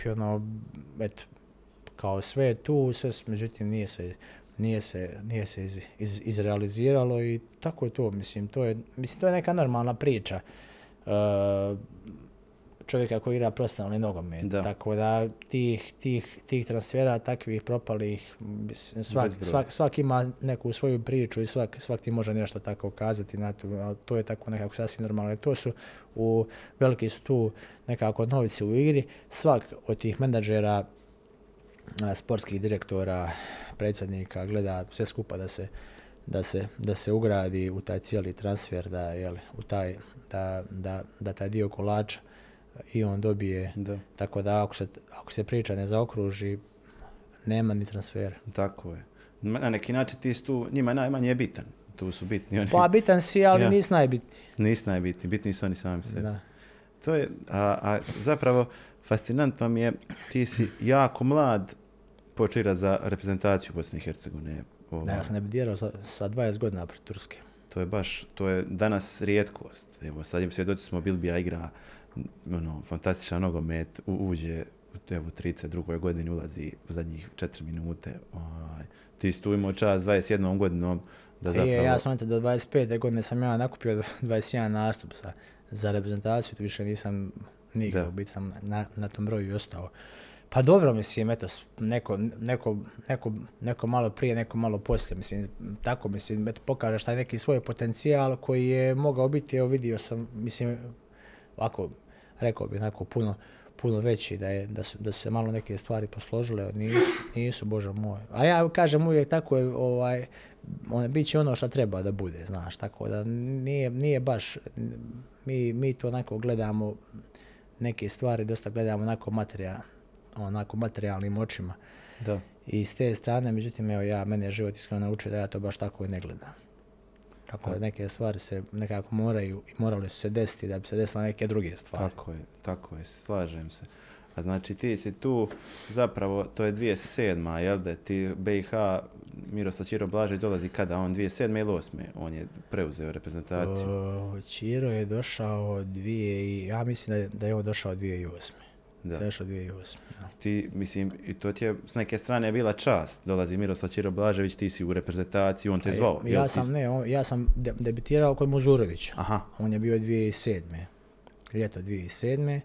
I ono, eto, kao sve je tu, sve, međutim nije se, nije se, nije se iz, iz, izrealiziralo i tako je to, mislim, to je, mislim, to je neka normalna priča. Uh, čovjeka koji igra profesionalni nogomet. Da. Tako da tih, tih, tih transfera, takvih propalih, svak, svak, svak ima neku svoju priču i svak, svak ti može nešto tako kazati, na to, ali to je tako nekako sasvim normalno. To su, u, veliki su tu nekako novici u igri, svak od tih menadžera, sportskih direktora, predsjednika gleda sve skupa da se da se, da se ugradi u taj cijeli transfer, da, jel, u taj, da, da, da taj dio kolača i on dobije. Da, Tako da ako se, ako se priča ne zaokruži, nema ni transfera. tako je. Na neki način ti tu, njima najmanje je bitan. Tu su bitni oni. Pa bitan si, ali Ja. nisi najbitniji. Nisi najbitni, bitni su oni sami sebi. Da. To je, a, a zapravo, fascinantno mi je, ti si jako mlad počeo igrati za reprezentaciju Bosne i Hercegovine. Ovaj, Da, ja sam debitirao sa, sa 20 godina pred Turske. To je baš, to je danas rijetkost. Evo, sad im svjedoci smo, Bilbija igra ono, fantastičan nogomet, u, uđe u evo, 32. godini, ulazi u zadnjih 4 minute. Ovaj, ti si tu imao čas 21 godinom da zapravo... I ja sam eto do 25. godine sam ja nakupio 21 nastup za, za reprezentaciju, tu više nisam ni Da. igrao, bit sam na, na tom broju i ostao. Pa dobro, mislim, eto, neko, neko, neko, neko malo prije, neko malo poslije, mislim, tako, mislim, eto, pokažeš taj neki svoj potencijal koji je mogao biti, evo vidio sam, mislim, ovako, rekao bih, onako, puno, puno veći, da, je, da, su, da su se malo neke stvari posložile, nisu, nisu, bože moj. A ja kažem uvijek tako je, ovaj, on, bit će ono što treba da bude, znaš, tako da nije, nije baš, mi, mi to onako gledamo, neke stvari dosta gledamo onako materijal, onako materijalnim očima. Da. I s te strane, međutim, evo ja, mene je život iskreno naučio da ja to baš tako i ne gledam. Tako da neke stvari se nekako moraju i morale su se desiti da bi se desile neke druge stvari. Tako je, tako je, slažem se. A znači ti si tu, zapravo, to je 2007. jel da ti BiH, Miroslav Čiro Blažić dolazi kada? On 2007. ili 2008. On je preuzeo reprezentaciju. O, Čiro je došao dvije ja mislim da je, da je on došao 2008. Da. Došao 2008. Da. Ti, mislim, i to ti je s neke strane bila čast. Dolazi Miroslav Čiro Blažević, ti si u reprezentaciji, on te zvao. Ja, ti- sam, ne, on- ja sam de- debitirao kod Muzurovića. Aha, On je bio 2007. Ljeto 2007.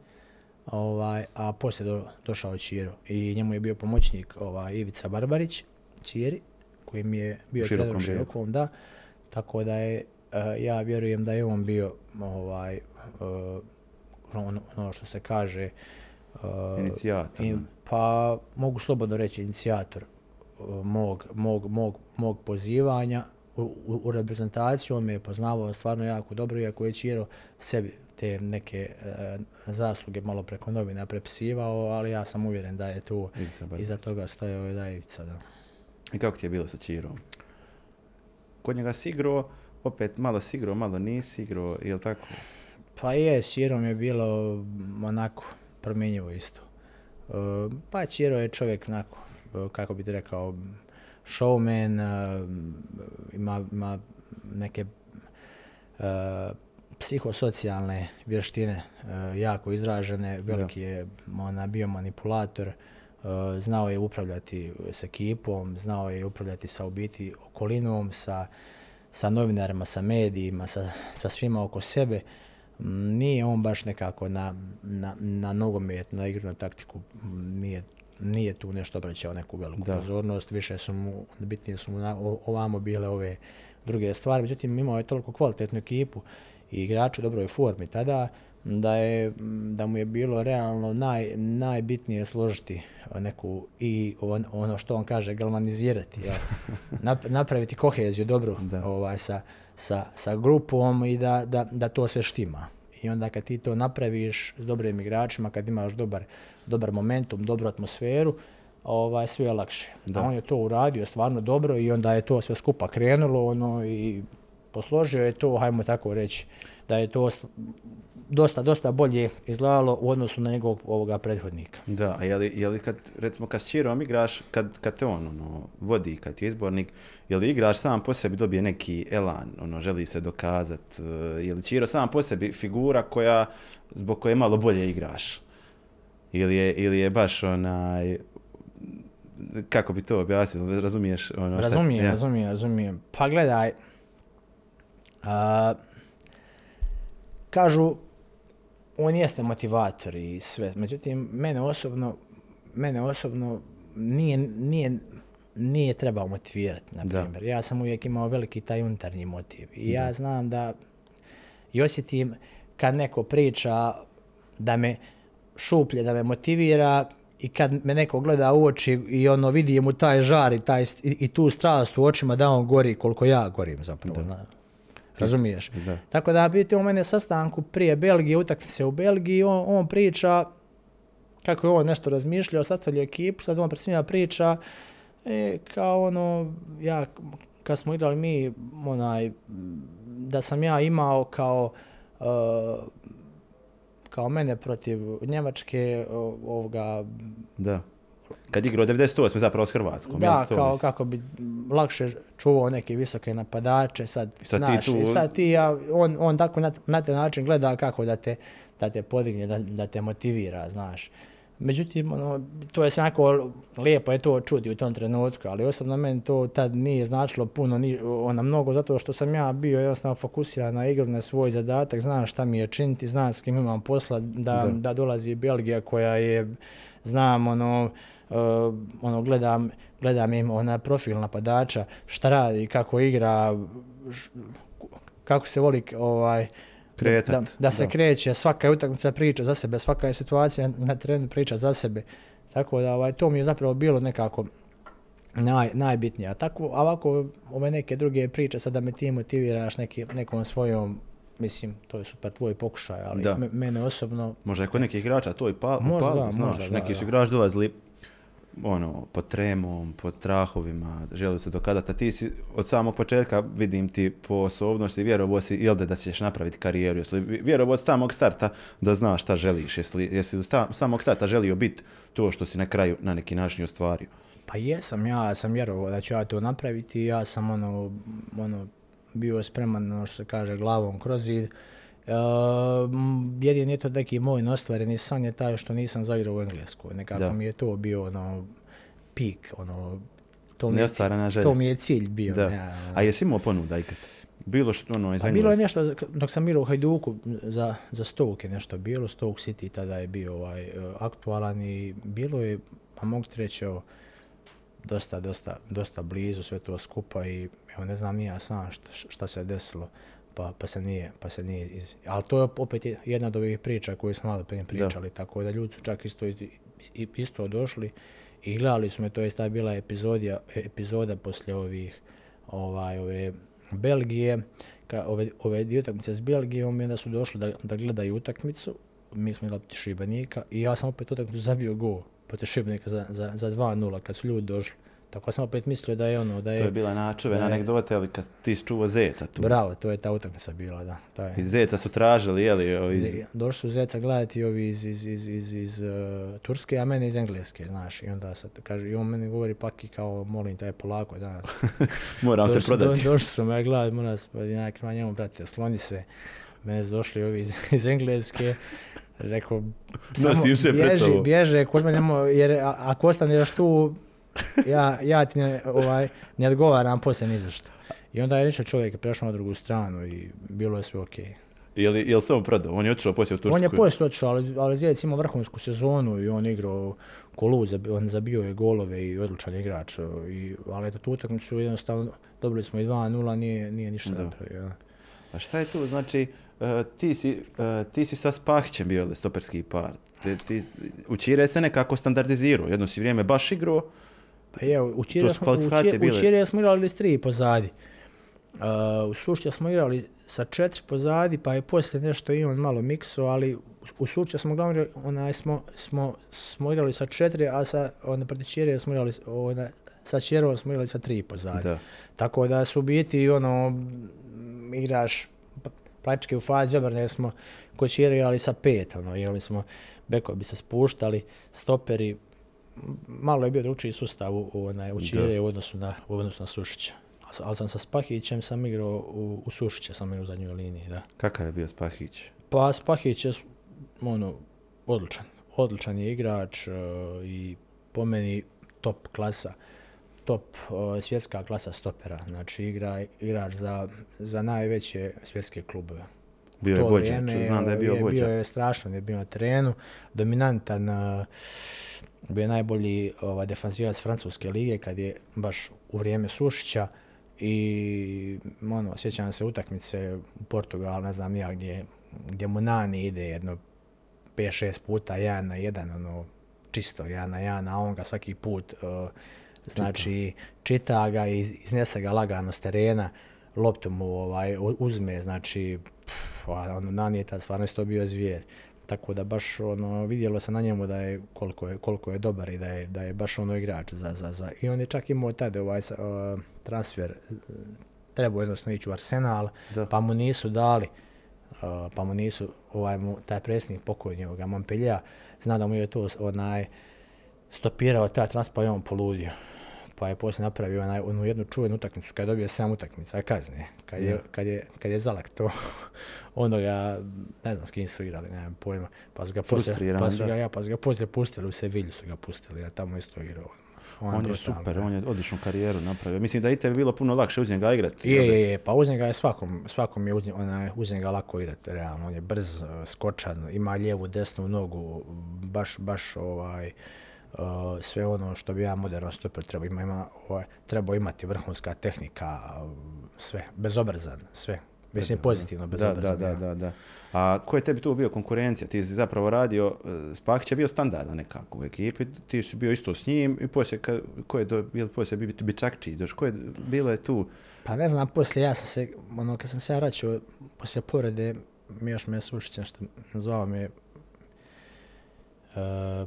Ovaj, a poslije do, došao Čiro. I njemu je bio pomoćnik ovaj, Ivica Barbarić, Čiri, koji mi je bio Širokom. Širokom, da. Tako da je, eh, ja vjerujem da je on bio ovaj, eh, ono, ono što se kaže, inicijator. i- pa mogu slobodno reći inicijator uh, mog, mog, mog, mog pozivanja u, u, u reprezentaciju. On me je poznavao stvarno jako dobro, iako je Čiro sebi te neke e, zasluge malo preko novina prepisivao, ali ja sam uvjeren da je tu iza toga stajao i da je Ivica. Da. I kako ti je bilo sa Čirom? Kod njega si igrao, opet malo si igrao, malo nisi igrao, jel tako? Pa je, s Čirom je bilo onako promjenjivo isto. Pa Čiro je čovjek, onako, kako bi ti rekao, showman, ima, ima neke psihosocijalne vještine jako izražene, veliki je ona, bio manipulator, znao je upravljati s ekipom, znao je upravljati sa ubiti okolinom, sa, sa novinarima, sa medijima, sa, sa svima oko sebe. Nije on baš nekako na, na, na nogomet, na igranu taktiku, nije, nije tu nešto obraćao neku veliku pozornost, više su mu, bitnije su mu na, ovamo bile ove druge stvari, međutim imao je toliko kvalitetnu ekipu i igraču u dobroj formi tada, da, je, da mu je bilo realno naj, najbitnije složiti neku i on, ono što on kaže galvanizirati, ja. napraviti koheziju dobru ovaj, sa, sa, sa, grupom i da, da, da, to sve štima. I onda kad ti to napraviš s dobrim igračima, kad imaš dobar, dobar momentum, dobru atmosferu, ovaj, sve je lakše. Da. on je to uradio stvarno dobro i onda je to sve skupa krenulo ono, i posložio je to, hajmo tako reći, da je to dosta, dosta bolje izgledalo u odnosu na njegovog ovoga prethodnika. Da, a je li, je li kad, recimo, kad s Čirom igraš, kad, kad te on ono, vodi, kad ti je izbornik, je li igraš sam po sebi dobije neki elan, ono, želi se dokazat, eh, je li Čiro sam po sebi figura koja, zbog koje malo bolje igraš? Ili je, ili je baš onaj, kako bi to objasnio, razumiješ? Ono, šta, razumijem, ja. razumijem, razumijem. Pa gledaj, a, kažu on jeste motivator i sve. Međutim, mene osobno, mene osobno nije, nije, nije trebao motivirati, na primjer. Ja sam uvijek imao veliki taj unutarnji motiv. I ja znam da i osjetim kad neko priča da me šuplje, da me motivira i kad me neko gleda u oči i ono vidi mu taj žar i, taj, i, tu strast u očima da on gori koliko ja gorim zapravo. Da. Razumiješ? Da. Tako da biti u mene sastanku prije Belgije, utakmice u Belgiji, on, on priča kako je on nešto razmišljao, sastavljao ekipu, sad on pred svima priča e, kao ono, ja kad smo igrali mi, onaj, da sam ja imao kao uh, kao mene protiv Njemačke ovoga da kad igrao 98. zapravo s Hrvatskom. Da, kao kako bi lakše čuvao neke visoke napadače, sad, sad naš, ti tu... sad ti, ja, on, on tako na, na taj način gleda kako da te, da te podigne, da, da te motivira, znaš. Međutim, ono, to je svako lijepo je to čuti u tom trenutku, ali osobno meni to tad nije značilo puno, ni, ona mnogo, zato što sam ja bio jednostavno fokusiran na igru, na svoj zadatak, znam šta mi je činiti, znam s kim imam posla, da, da. da dolazi Belgija koja je, znam, ono, uh, ono gledam, gledam im ona profil napadača, šta radi, kako igra, š, kako se voli ovaj, da, da, se da. kreće, svaka je utakmica priča za sebe, svaka je situacija na terenu priča za sebe. Tako da ovaj, to mi je zapravo bilo nekako naj, najbitnije. A tako, ovako, ove neke druge priče, sad da me ti motiviraš neki, nekom svojom mislim, to je super tvoj pokušaj, ali da. mene osobno... Možda je kod nekih igrača to i pa, možda, upalo, da, znaš, možda, neki da, su igrači dolazili ono, pod tremom, pod strahovima, želi se dokazati. A ti si od samog početka, vidim ti po osobnosti, vjerovo si, da, da ćeš napraviti karijeru, jesi vjerovo od samog starta da znaš šta želiš, jesi, jesi od samog starta želio biti to što si na kraju na neki način ostvario? Pa jesam, ja sam vjerovao da ću ja to napraviti, ja sam ono, ono, bio spreman, ono što se kaže, glavom kroz zid. Uh, jedin je to neki moj nostvareni san je taj što nisam zaigrao u Engleskoj. Nekako da. mi je to bio ono pik, ono to mi, je, cilj, to mi je cilj bio. Da. Ja, A jesi imao ponuda ikad? Bilo što ono iz Bilo je nešto, dok sam igrao u Hajduku, za, za Stoke je nešto bilo, Stoke City tada je bio ovaj, aktualan i bilo je, pa mogu reći, dosta, dosta, dosta blizu sve to skupa i evo ne znam ni ja sam šta, šta se desilo pa, pa se nije, pa se nije iz... Ali to je opet jedna od ovih priča koju smo malo prije pričali, da. tako da ljudi su čak isto, isto došli i gledali smo, to je ta bila epizodija, epizoda poslije ovih, ovaj, ove Belgije, ka, ove, ove dvije utakmice s Belgijom i onda su došli da, da gledaju utakmicu, mi smo igrali Šibenika i ja sam opet utakmicu zabio gol protiv Šibenika za, za, za 2-0 kad su ljudi došli. Tako sam opet mislio da je ono, da je... To je bila je- anegdota, ali kad ti čuo zeca tu. Bravo, to je ta utakmica bila, da. To je. Iz zeca su tražili, jeli, ovi iz... Došli su Zeca gledati ovi iz, iz, iz, iz, iz uh, Turske, a mene iz Engleske, znaš. I onda sad kaže, i on meni govori pak i kao, molim te, polako danas. moram se Došli- prodati. Do, došli su me gledati, moram se, pa ja krema njemu, brate, sloni se. Mene su došli ovi iz, iz Engleske, rekao, samo pred bježi, bježe, kod mene nemo, jer a- ako ostaneš tu, ja, ja ti ne, ovaj, ne odgovaram poslije ni za što. I onda je išao čovjek prešao na drugu stranu i bilo je sve okej. Jel, jel se on prodao? On je otišao poslije u Tursku. On je poslije otišao, ali, ali Zec ima vrhunsku sezonu i on igrao kolu, on zabio je golove i odličan igrač. I, ali eto, tu utakmicu jednostavno dobili smo i 2-0, nije, nije ništa Da. napravio. da. A šta je tu? Znači, e, ti, si, e, ti si sa Spahićem bio stoperski par. Ti, ti, u Čire se nekako standardizirao. Jedno si vrijeme baš igrao. Pa je, u Čire smo, u smo igrali s tri pozadi. Uh, u Sušća smo igrali sa četiri pozadi, pa je poslije nešto i on malo mikso, ali u- Sušća smo uglavnom onaj, smo, smo, smo igrali sa četiri, a sa, onda protiv Čire smo igrali, onaj, sa Čirevom smo igrali sa tri pozadi. Da. Tako da su biti ono, igraš praktički u fazi obrane smo kod Čire igrali sa pet, ono, igrali smo, bekovi bi se spuštali, stoperi, malo je bio drugčiji sustav u, u, onaj, u Čire u odnosu na, u odnosu na Sušića. Ali sam sa Spahićem sam igrao u, u Sušića, sam igrao u zadnjoj liniji, da. Kakav je bio Spahić? Pa Spahić je ono, odličan. Odličan je igrač e, i po top klasa top e, svjetska klasa stopera. Znači igra, igrač za, za najveće svjetske klubove. Bio je vođa. Znam da je bio vođa. Bio je strašan, je bio na terenu, dominantan, e, bio najbolji ovaj, defanzivac francuske lige kad je baš u vrijeme Sušića i ono, sjećam se utakmice u Portugalu, ne znam ja gdje, gdje mu Nani ide jedno 5-6 puta jedan na jedan, ono, čisto jedan na jedan, a on ga svaki put uh, znači čita ga i iz- iznese ga lagano s terena, loptu mu ovaj, uzme, znači pff, ono, Nani je tad stvarno isto bio zvijer. Tako da baš ono, vidjelo se na njemu da je koliko je, koliko je dobar i da je, da je baš ono igrač za, za, za. I on je čak imao tad ovaj uh, transfer, trebao jednostavno ići u Arsenal, Da. pa mu nisu dali Uh, pa mu nisu, ovaj mu, taj predsjednik pokojni ovoga Montpellier, zna da mu je to onaj, stopirao taj transfer, pa je on poludio. Pa je poslije napravio onaj, onu jednu čuvenu utakmicu, kad je dobio 7 utakmica kazne, kad je, Ja. kad je, kad je Zalak to, onda ga, ne znam s kim su igrali, nemam pojma, pa su ga poslije, pa su ga, ja, pa su ga poslije pustili, u Sevilju su ga pustili, a tamo isto igrao. On je brutalno, super, on je odličnu karijeru napravio. Mislim da je i tebi bilo puno lakše uz njega igrati. Je, je, je, pa uz njega je svakom, svakom je uz, onaj, uz njega lako igrati, realno, on je brz, skočan, ima lijevu, desnu nogu, baš, baš ovaj, uh, sve ono što bi ja moderno stoper trebao, ima, ima, ovaj, trebao imati vrhunska tehnika, sve, bezobrazan, sve, mislim pozitivno Da, bezobrazan. da, da, ja. da, da. A ko je tebi tu bio konkurencija? Ti si zapravo radio, e, Spahić je bio standardan nekako u ekipi, ti si bio isto s njim i poslije, ka, ko je, do, je li poslije bi, Bičakčić, doš, ko je, bilo je tu, Pa ne znam, poslije ja sam se, ono, kad sam se ja vraćao, poslije povrede, mi još me Sušić nešto zvao me e,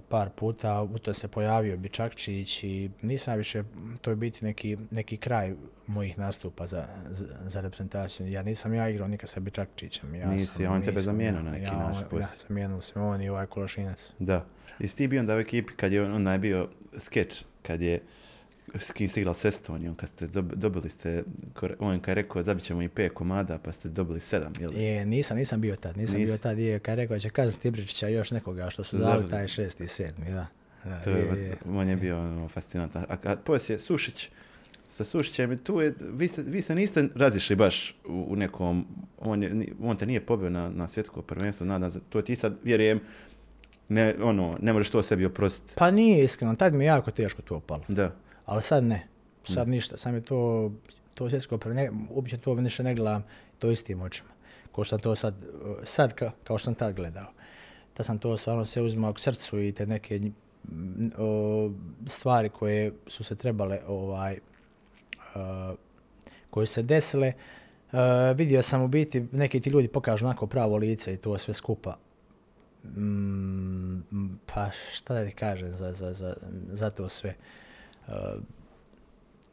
par puta, u to se pojavio Bičakčić i nisam više, to je biti neki, neki kraj mojih nastupa za, za, za reprezentaciju. Ja nisam ja igrao nikad sa Bičakčićem. Ja Nisi, sam, on tebe nisam, zamijenio ja- na neki ja, način Ja zamijenio sam on i ovaj Kološinac. da. Jesi ti bio onda u ekipi kad je on, onaj bio skeč, kad je s kim si igrao s Estonijom, kad ste dob- dobili ste, on kad je rekao zabit ćemo i pet komada, pa ste dobili sedam, jel? Je, nisam, nisam bio tad, nisam Nisi? bio tad, je, kad je rekao će kazniti Ibričića i još nekoga što su dali taj šesti i sedmi, da. da To je, je, on je bio ono, fascinantan. A kad poslije Sušić, sa Sušićem, i tu je, vi se, vi se niste razišli baš u, u nekom, on, je, on te nije pobio na, na svjetsko prvenstvo, nadam se, to ti sad, vjerujem, ne, ono, ne možeš to sebi oprostiti. Pa nije iskreno, tad mi je jako teško to palo. Da, Ali sad ne. Sad ništa. Sam je to, to svjetsko prvenstvo, ne, uopće to više ne gledam to istim očima. Kao što sam to sad, sad ka, kao što sam tad gledao. Da sam to stvarno se uzimao k srcu i te neke mm, o, stvari koje su se trebale ovaj, uh, koje su se desile, uh, vidio sam u biti, neki ti ljudi pokažu onako pravo lice i to sve skupa. Mm, pa šta da ti kažem za, za, za, za to sve. Uh,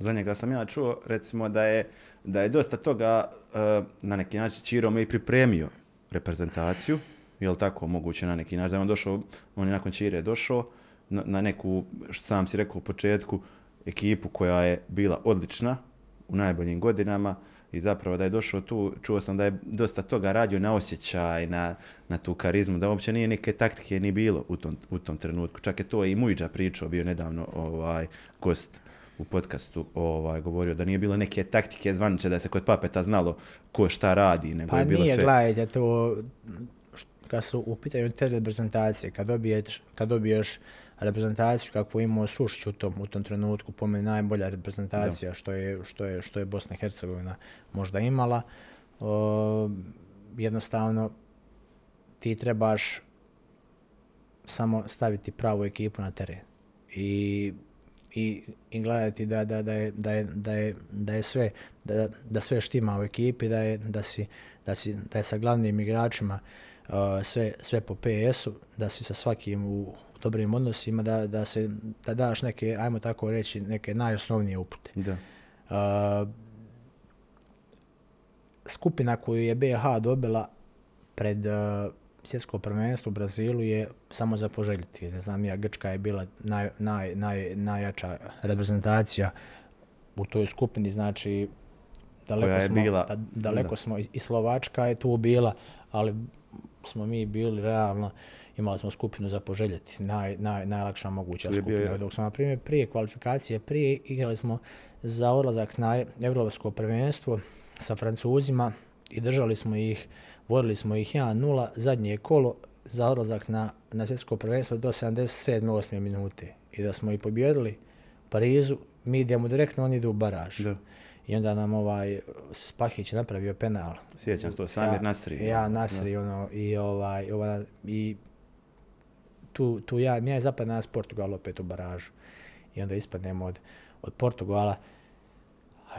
Za njega sam ja čuo, recimo, da je, da je dosta toga eh, na neki način Čiro i pripremio reprezentaciju, je li tako moguće na neki način, da je on došao, on je nakon Čire došao na, na neku, što sam si rekao u početku, ekipu koja je bila odlična u najboljim godinama i zapravo da je došao tu, čuo sam da je dosta toga radio na osjećaj, na, na tu karizmu, da uopće nije neke taktike ni bilo u tom, u tom trenutku. Čak je to i Mujđa pričao, bio nedavno ovaj, gost u podcastu ovaj, govorio da nije bilo neke taktike zvaniče da se kod papeta znalo ko šta radi, nego Pa je bilo nije, sve... gledajte, to kad su u pitanju te reprezentacije, kad dobiješ, kad dobiješ reprezentaciju kakvu imao Sušić u tom, u tom trenutku, po meni najbolja reprezentacija što je, što je, što je Bosna i Hercegovina možda imala, o, jednostavno ti trebaš samo staviti pravu ekipu na teren. I, i, i gledati da, da, da, je, da, je, da, je, da je sve da, da sve štima u ekipi, da je, da si, da si, da je sa glavnim igračima uh, sve, sve po PS-u, da si sa svakim u dobrim odnosima, da, da, se, da daš neke, ajmo tako reći, neke najosnovnije upute. Da. Uh, skupina koju je BH dobila pred uh, svjetsko prvenstvo u Brazilu je samo za poželjeti. Ne znam ja, Grčka je bila naj, naj, naj, najjača reprezentacija u toj skupini, znači daleko smo, bila- da, daleko da. smo i, i Slovačka je tu bila, ali smo mi bili realno imali smo skupinu za poželjeti, naj, naj, najlakša moguća skupina. Dok smo, na primjer, prije kvalifikacije, prije igrali smo za odlazak na Evropsko prvenstvo sa Francuzima i držali smo ih, vodili smo ih 1-0, zadnje kolo za odlazak na, na svjetsko prvenstvo do 77. 8. minute. I da smo ih pobjedili Parizu, mi idemo direktno, oni idu u baraž. Da. I onda nam ovaj Spahić napravio penal. Sjećam se to, Samir Nasri. Ja, Nasri, ono, i ovaj, ova, i tu, tu ja, ja je zapad nas Portugal opet u baražu. I onda ispadnemo od, od Portugala.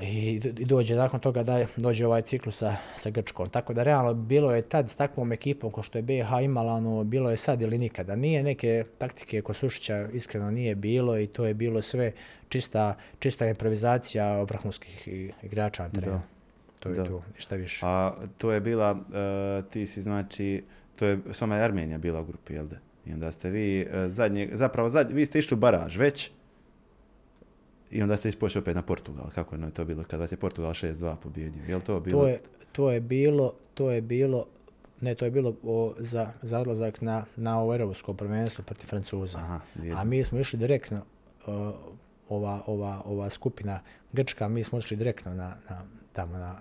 I, I dođe nakon toga da dođe ovaj ciklus sa, sa Grčkom. Tako da realno bilo je tad s takvom ekipom ko što je BiH imala, ono, bilo je sad ili nikada. Nije neke taktike kod Sušića iskreno nije bilo i to je bilo sve čista, čista improvizacija vrhunskih igrača na terenu. To je Da. to, ništa više. A to je bila, e, ti si znači, to je sama je Armenija bila u grupi, jel da? I onda ste vi e, zadnje, zapravo zadnje, vi ste išli u baraž već i onda ste ispošli opet na Portugal. Kako je to bilo kad vas je Portugal 6-2 pobjedio? Je li to bilo? To je, to je bilo, to je bilo, ne, to je bilo o, za, za odlazak na, na ovo europsko prvenstvo protiv Francuza. Aha. A mi smo išli direktno, uh, ova, ova, ova skupina Grčka, mi smo išli direktno na, na, tamo na,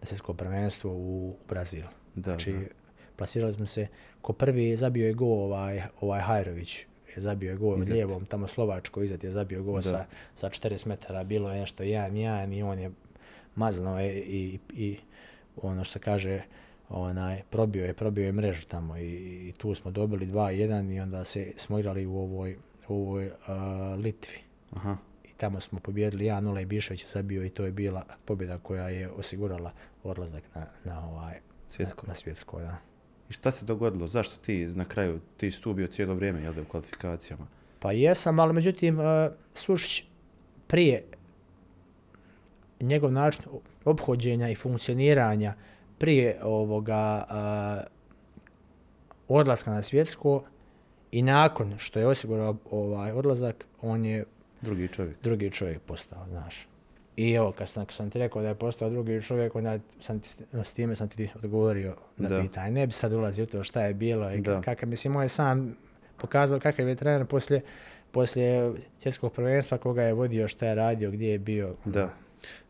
na svjetsko prvenstvo u Brazil. Da, znači, da. plasirali smo se, ko prvi zabio je go ovaj, ovaj Hajrović, je zabio je gol Izet. lijevom, tamo Slovačko izet je zabio gol sa, sa 40 metara, bilo je nešto 1-1 i on je mazno je i, i ono što se kaže, onaj, probio je, probio je mrežu tamo i, i tu smo dobili 2-1 i onda se, smo igrali u ovoj, u ovoj uh, Litvi. Aha. I tamo smo pobjedili 1-0 i Bišović je zabio i to je bila pobjeda koja je osigurala odlazak na, na ovaj Svjetsko. Na, na svjetsko, da. Šta se dogodilo? Zašto ti na kraju, ti si tu bio cijelo vrijeme, jel u kvalifikacijama? Pa jesam, ali međutim, uh, Sušić prije njegov način obhođenja i funkcioniranja prije ovoga uh, odlaska na svjetsko i nakon što je osigurao ovaj odlazak, on je Drugi čovjek. drugi čovjek postao, znaš. I evo, kad sam, kad sam ti rekao da je postao drugi čovjek, onda sam ti, s time sam ti odgovorio na Da. pitanje. Ne bi sad ulazio u to šta je bilo i kakav, mislim, on je sam pokazao kakav je trener poslije, poslije svjetskog prvenstva, koga je vodio, šta je radio, gdje je bio. Da.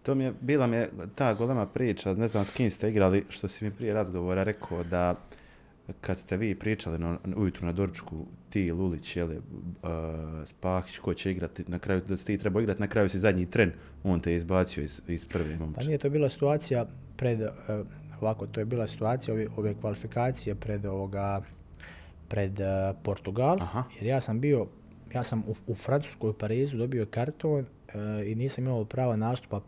To mi je, bila mi je ta golema priča, ne znam s kim ste igrali, što si mi prije razgovora rekao da kad ste vi pričali na, ujutru na doručku, ti Lulić, jeli, uh, Spahić, ko će igrati, na kraju, da si ti trebao igrati, na kraju si zadnji tren, on te je izbacio iz, iz prve Pa momče. nije to bila situacija pred, eh, ovako, to je bila situacija ove, ove kvalifikacije pred ovoga, pred eh, Portugal, Aha. jer ja sam bio, ja sam u, u Francuskoj u Parizu dobio karton eh, i nisam imao prava nastupa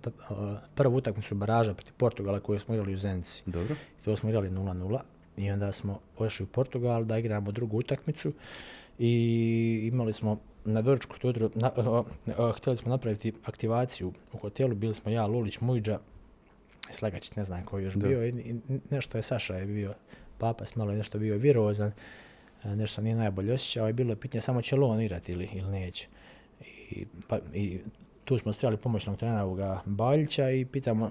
prvu utakmicu baraža protiv Portugala koju smo igrali u Zenci. Dobro. I to smo igrali 0-0 i onda smo ošli u Portugal da igramo drugu utakmicu i imali smo na doručku to jutro, na, a, a, htjeli smo napraviti aktivaciju u hotelu, bili smo ja, Lulić, Mujđa, Slagačić, ne znam ko je još Da. bio, i, i nešto je Saša je bio, Papas malo je nešto bio virozan, e, nešto nije najbolje osjećao i bilo je pitanje samo će li on igrati ili, ili neće. I, pa, I tu smo strijali pomoćnog trenera ovoga Baljića i pitamo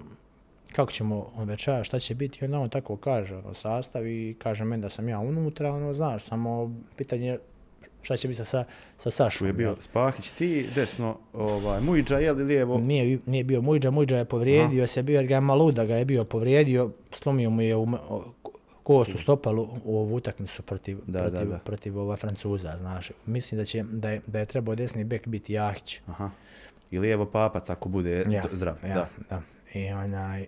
kako ćemo večera, šta će biti, i onda on tako kaže, ono, sastav i kaže meni da sam ja unutra, ono, znaš, samo pitanje je šta će biti sa, sa, sa Sašom. Je bio jel? Spahić, ti, desno, ovaj, Mujđa, je li lijevo? Nije, nije bio Mujđa, Mujđa je povrijedio se, bio jer ga je Maluda ga je bio povrijedio, slomio mu je u, kost u stopalu u ovu utakmicu protiv, Da, da, protiv, da. protiv ova Francuza, znaš. Mislim da, će, da, je, da je trebao desni bek biti Jahić. Aha. I lijevo papac ako bude Ja, zdrav. ja, Da. da. I, onaj,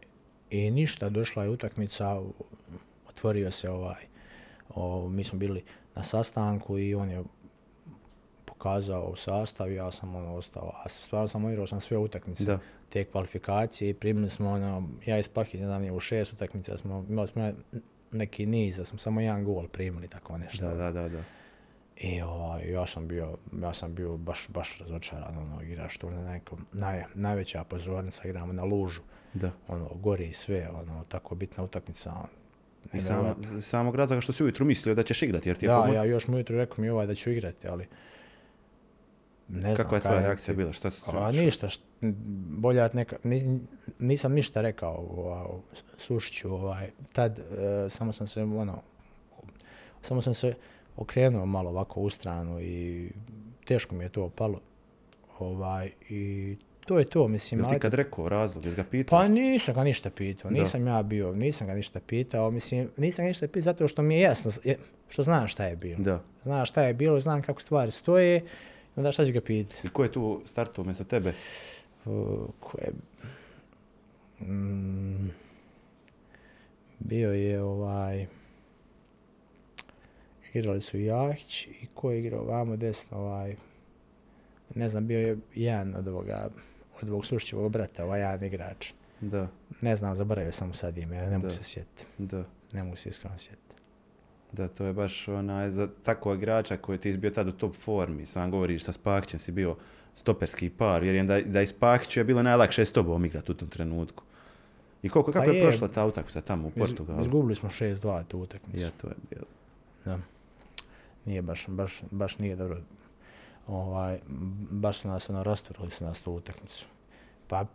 I ništa, došla je utakmica, u- otvorio se ovaj, o, mi smo bili na sastanku i on je pokazao sastav, ja sam ono ostao, a stvarno sam igrao sam sve utakmice, Da. te kvalifikacije i primili smo ono, ja Pahića, ne znam, nije, u šest utakmica smo, imali smo neki niz, da smo samo jedan gol primili, tako nešto. Da, da, da, da. I ovaj, ja sam bio, ja sam bio baš, baš razočaran, ono, igraš tu na nekom, naj, najveća pozornica, igramo na lužu, da. ono, gori sve, ono, tako bitna utakmica. ono, I z- samog razloga što si ujutru mislio da ćeš igrati, jer ti je Da, ja još mu jutro rekao mi ovaj da ću igrati, ali ne znam. Kakva je tvoja reakcija bila? Šta si A ništa, št, bolja neka, nis- nisam ništa rekao ovaj, Sušiću, ovaj, tad e, samo sam se, ono, samo sam se okrenuo malo ovako u stranu i teško mi je to palo. Ovaj, I to je to, mislim. Jel ti kad rekao razlog, jel ga pitao? Pa nisam ga ništa pitao, Da. nisam ja bio, nisam ga ništa pitao, mislim, nisam ga ništa pitao zato što mi je jasno, što znam šta je bilo. Da. Znam šta je bilo, znam kako stvari stoje, onda šta ću ga pitati. I ko je tu startao umjesto tebe? Uh, ko je... Mm, bio je ovaj... Igrali su Jahić i ko je igrao vamo desno ovaj... Ne znam, bio je jedan od ovoga, od ovog Sušićevog brata, ovaj jedan igrač. Da, Ne znam, zaboravio sam sad ime, ne mogu se sjetiti. da. Ne mogu se iskreno sjetiti. Da, to je baš onaj, za takvog igrača koji ti je bio tad u top formi, sam govoriš sa Spahićem si bio stoperski par, vjerujem da, da i Spahiću je bilo najlakše s tobom igrati u tom trenutku. I koliko, kako Pa je, je. prošla ta utakmica tamo u Portugalu? Izgubili smo 6-2 tu utakmicu. Ja, to je bilo. Da. Nije baš, baš, baš nije dobro. Ovaj, baš su nas ono rasturili su nas tu utakmicu. Pa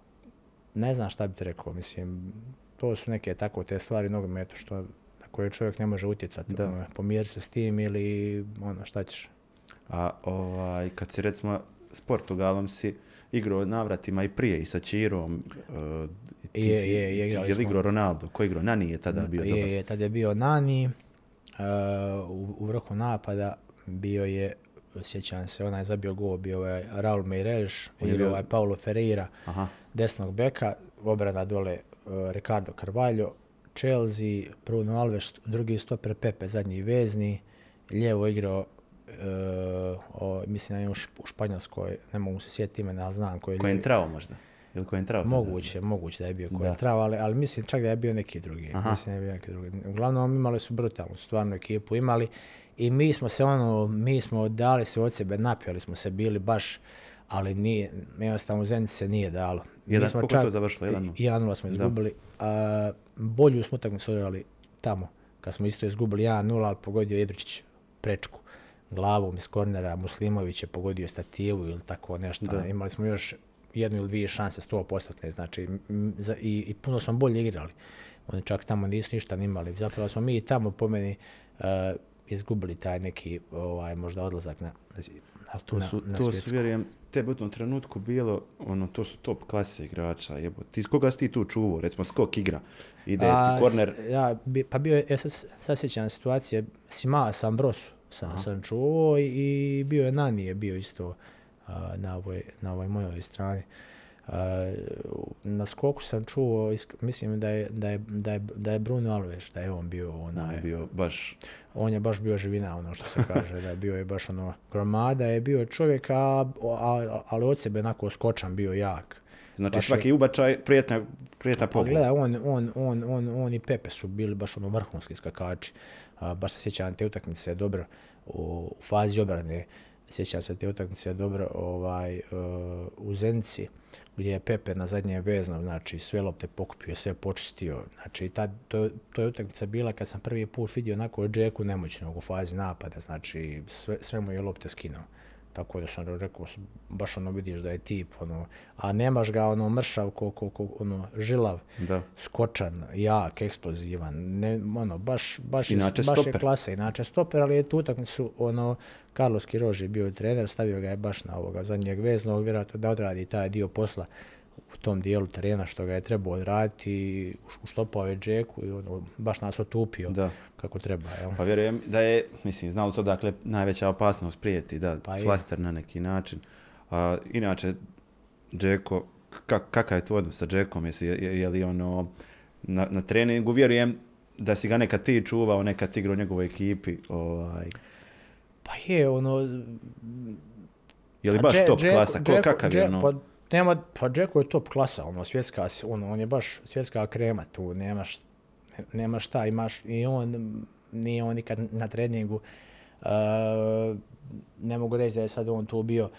ne znam šta bi ti rekao, mislim, to su neke tako te stvari nogometu što na koje čovjek ne može utjecati. Da. Ono, pomiri se s tim ili ono šta ćeš. A ovaj, kad si recimo s Portugalom si igrao navratima i prije i sa Čirom. Uh, ti Je, si- je, je, igrali Je li igrao Ronaldo? Ko je igrao? Nani je tada bio je, dobar. je, tad je bio Nani, uh, u, u vrhu napada bio je, sjećam se, onaj zabio gol, bio je Raul Meireles, je bio- je Paulo Ferreira, Aha, desnog beka, obrana dole uh, Ricardo Carvalho, Chelsea, Bruno Alves, drugi stoper Pepe, zadnji vezni, lijevo igrao, uh, o, mislim da je u, Šp- u Španjolskoj, ne mogu se sjetiti imena, ali znam koji je ko je lijevi- entrao možda? Ili ko je entrao? tada? Moguće, moguće da je bio Da. Koentrao, ali, ali mislim čak da je bio neki drugi. Aha. Mislim da je bio neki drugi. Uglavnom imali su brutalnu stvarnu ekipu imali i mi smo se ono, mi smo dali se od sebe, napjali smo se bili baš, ali nije, jednostavno u Zenici se nije dalo. Mi Jedan- smo koliko je to završilo? 1:0? 1-0 smo izgubili. A, bolju smo utakmicu odigrali tamo, kad smo isto izgubili 1-0, ali pogodio Ibričić prečku glavom iz kornera, Muslimović je pogodio stativu ili tako nešto. Da. Imali smo još jednu ili dvije šanse 100%, znači i, i puno smo bolje igrali. Oni čak tamo nisu ništa ni imali. Zapravo smo mi tamo po meni uh, izgubili taj neki ovaj možda odlazak na, na, To na, su, na to su, svjetsku. vjerujem, tebi u tom trenutku bilo, ono, to su top klase igrača, jebo. Ti, koga si ti tu čuvao? Recimo, skok igra, ide A, ti korner, Ja, bi, pa bio je, ja sad, sad sjećam situacije, Sima sam Brosu sam, sam čuo i, i bio je Nani je bio isto a, na, ovoj, na ovoj mojoj strani. A, na skoku sam čuo, isk- mislim da je, da je, da je, da je Bruno Alves, da je on bio on onaj, je bio baš, on je baš bio živina, ono što se kaže, da je bio je baš ono, gromada je bio čovjek, a, a, ali od sebe onako skočan bio jak. Znači Baš je- svaki ubačaj prijetna, prijetna Pa pogoda. gledaj, on, on, on, on, on i Pepe su bili baš ono vrhunski skakači. A, baš se sjećam te utakmice dobro u, fazi obrane. Sjećam se te utakmice dobro ovaj, uh, u Zenici gdje je Pepe na zadnje vezno, znači sve lopte pokupio, sve počistio. Znači tad, to, to je utakmica bila kad sam prvi put vidio onako Džeku nemoćnog u fazi napada, znači sve, sve mu je lopte skinuo. Tako da sam rekao, baš ono vidiš da je tip, ono, a nemaš ga ono mršav, ko, ko, ko, ono, žilav, Da. skočan, jak, eksplozivan, ne, ono, baš, baš, je- Inače baš je stoper. klasa, inače stoper, ali je tu utakmicu, ono, Carlos Quiroz je bio trener, stavio ga je baš na ovoga zadnjeg veznog, vjerojatno da odradi taj dio posla u tom dijelu terena što ga je trebao odraditi uštopao je Džeku i ono, baš nas otupio Da. kako treba, jel? Pa vjerujem da je, mislim, znalo se odakle najveća opasnost prijeti, da, Pa je. flaster na neki način. A, inače, Džeko, kak, kakav je tvoj odnos sa Džekom? Jesi, je, je li ono, na, na treningu, vjerujem da si ga nekad ti čuvao, nekad si igrao u njegovoj ekipi, ovaj, Pa je, ono, je li baš Dže- top Džeko- klasa? Ko, Džeko- kakav je ono? Pa, nema, pa Džeko je top klasa, ono, svjetska, ono, on je baš svjetska krema tu, nemaš, ne- nema šta, imaš, i on, nije on nikad na treningu, uh, ne mogu reći da je sad on tu bio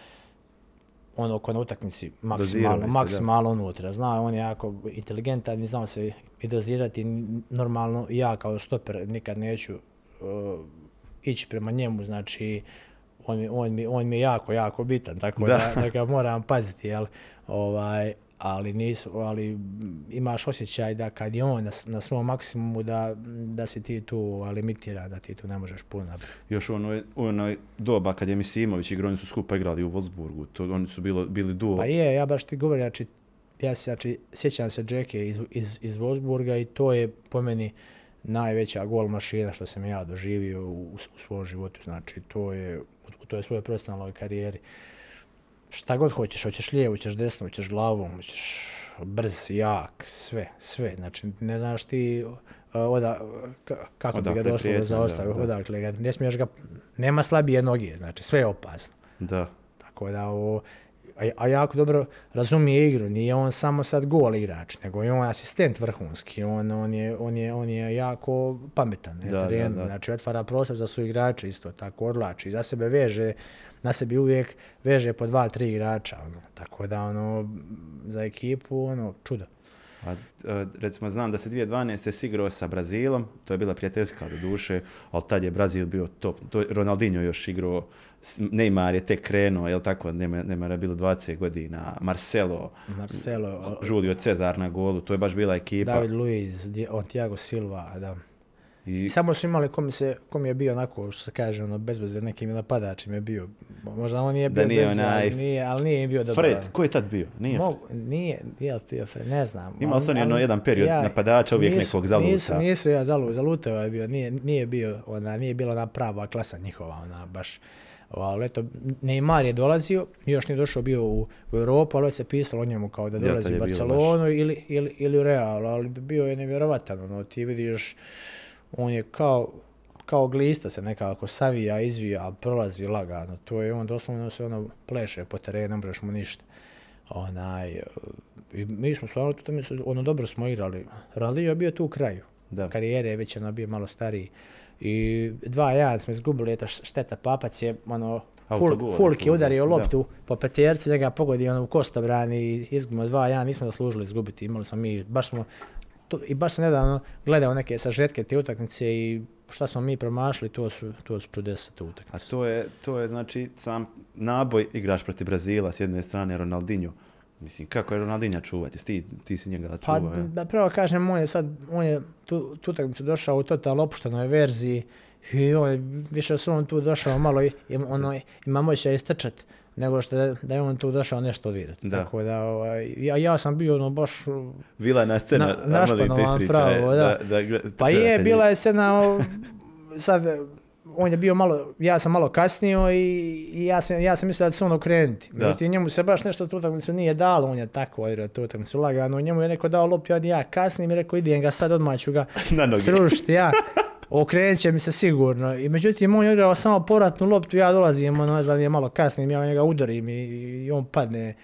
ono ko na utakmici maksimalno, da. maksimalno unutra. Zna, on je jako inteligentan i znao se i dozirati normalno. Ja kao stoper nikad neću uh, ići prema njemu, znači on on mi, on mi je jako, jako bitan, tako Da. da, da, ga moram paziti, jel? Ovaj, ali, nisu, ali imaš osjećaj da kad je on na, na svom maksimumu da, da si ti tu limitiran, da ti tu ne možeš puno napraviti. Još u onoj doba kad je Misimović igrao, oni su skupa igrali u Wolfsburgu, to, oni su bilo, bili duo. Pa je, ja baš ti govorim, znači, ja se, znači, sjećam se Džeke iz, iz, iz Wolfsburga i to je po meni najveća gol mašina što sam ja doživio u, u svom životu. Znači, to je u toj svojoj profesionalnoj karijeri. Šta god hoćeš, hoćeš lijevo, hoćeš desno, hoćeš glavom, hoćeš brz, jak, sve, sve. Znači, ne znaš ti uh, oda, ka- kako bi Odakle ga je doslovno zaostavio, da, da. odakle ga, ne smiješ ga, nema slabije noge, znači, sve je opasno. Da. Tako da ovo, a, a jako dobro razumije igru, nije on samo sad gol igrač, nego je on asistent vrhunski, on, on, je, on, je, on je jako pametan na Da, da, da. znači otvara prostor za su igrače isto, tako odlači, za sebe veže, na sebi uvijek veže po dva, tri igrača, ono. tako da ono, za ekipu, ono, čudo. A, e, recimo, znam da se 2012. si igrao sa Brazilom, to je bila prijateljska do duše, ali tad je Brazil bio top. To je Ronaldinho još igrao, Neymar je tek krenuo, jel tako, Neymar je bilo 20 godina, Marcelo, Marcelo, Julio Cezar na golu, to je baš bila ekipa. David Luiz, Thiago Silva, da. I, Samo su imali kom, se, kom je bio onako, što se kaže, ono, bez veze, nekim napadač im je bio. Možda on nije Da bio nije bez, onaj nije, ali nije bio dobar. Fred, ko je tad bio? Nije Mogu, nije, nije li bio Fred, ne znam. Oni ono ali jedan period napadača, uvijek nisu- nekog zaluta. Nisu, nisu ja zalu, zalutao je bio, nije, nije bio, ona, nije bila ona prava klasa njihova, ona baš. Ali eto, Neymar je dolazio, još nije došao bio u, u Europu, ali se pisalo o njemu kao da dolazi je u Barcelonu ili, ili, ili u Real, ali bio je nevjerovatan, ono, ti vidiš, on je kao, kao glista se nekako savija, izvija, prolazi lagano. To je on doslovno se ono pleše po terenu, ne mu ništa. Onaj, i mi smo stvarno tu utakmicu, ono dobro smo igrali. Ronaldinho je bio tu u kraju. Da. Karijere je već ono bio malo stariji. I dva jedan smo izgubili, eto šteta papac je ono Hulk tu, je udario da. loptu po peterci, njega pogodi ono u kostobrani i izgubimo dva jedan, nismo zaslužili izgubiti, imali smo mi, baš smo to, i baš sam nedavno gledao neke sažetke te utakmice i šta smo mi promašili, to su, to su čudesa te A utakmice. to je, to je znači sam naboj igraš protiv Brazila s jedne strane Ronaldinho. Mislim, kako je Ronaldinho čuvati? Ti, ti si njega Pa, čuvao, ja? da prvo kažem, on je sad, on je tu, tu utakmicu došao u totalno opuštenoj verziji i on je, više su on tu došao malo, i, i ono, ima moće istrčat nego što da, da je on tu došao nešto odigrati. Da. Tako da, ovaj, ja, ja sam bio ono baš Vilana scena, Na- našpanovan ispriča, pravo, da. da gle- Pa je, bila je scena, sad, on je bio malo, ja sam malo kasnio i, i ja, sam, ja sam mislio da će se on okrenuti. Da. Međutim, njemu se baš nešto tu utakmicu nije dalo, on je tako odigrao tu utakmicu lagano, njemu je neko dao loptu, ja, kasnim i rekao idem ga sad, odmah ću ga Na srušiti, ja. Okrenut će mi se sigurno. I međutim, on je igrao samo povratnu loptu, ja dolazim, ono, ne znam, je malo kasnim, ja njega udarim i, i on padne.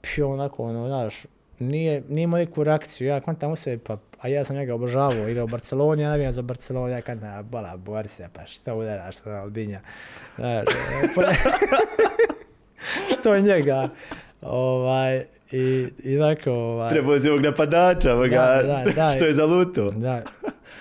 Pi, onako, ono, znaš, nije, nije imao neku reakciju, ja kontam u sebi, pa, a ja sam njega obožavao, igrao u Barceloni, ja navijam za Barcelonu, ja kontam, bola, bori se, pa što udaraš, Ronaldinja. Znaš, pa, što njega, ovaj, i, i tako, ovaj, Trebao si ovog napadača, ovoga, Da, da, da. što je zaluto. Da,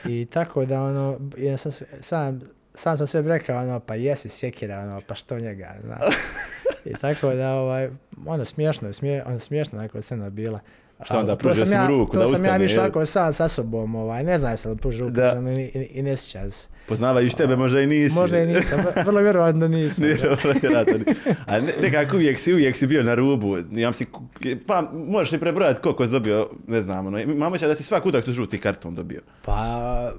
i tako da ono, ja sam, sam, sam sam sebi rekao, ono, pa jesi sjekira, ono, pa što njega, znaš. I tako da, ovaj, ono, smiješno, je, smije, ono, smiješno scena bila. Šta onda, pružio sam ja- ruku to da sam ja više ako sam sa sobom, ovaj, ne znam jesam li pružio ruku, Da. sam i, i, i ne sjećam se. Poznavajući tebe možda i nisi. Možda i nisam, vrlo vjerojatno da nisam. Ni- A ne, nekako uvijek si, uvijek si bio na rubu. Ja si, pa možeš li prebrojati koliko si dobio, ne znam, ono, imamo će da si svaku utakmicu žuti karton dobio. Pa,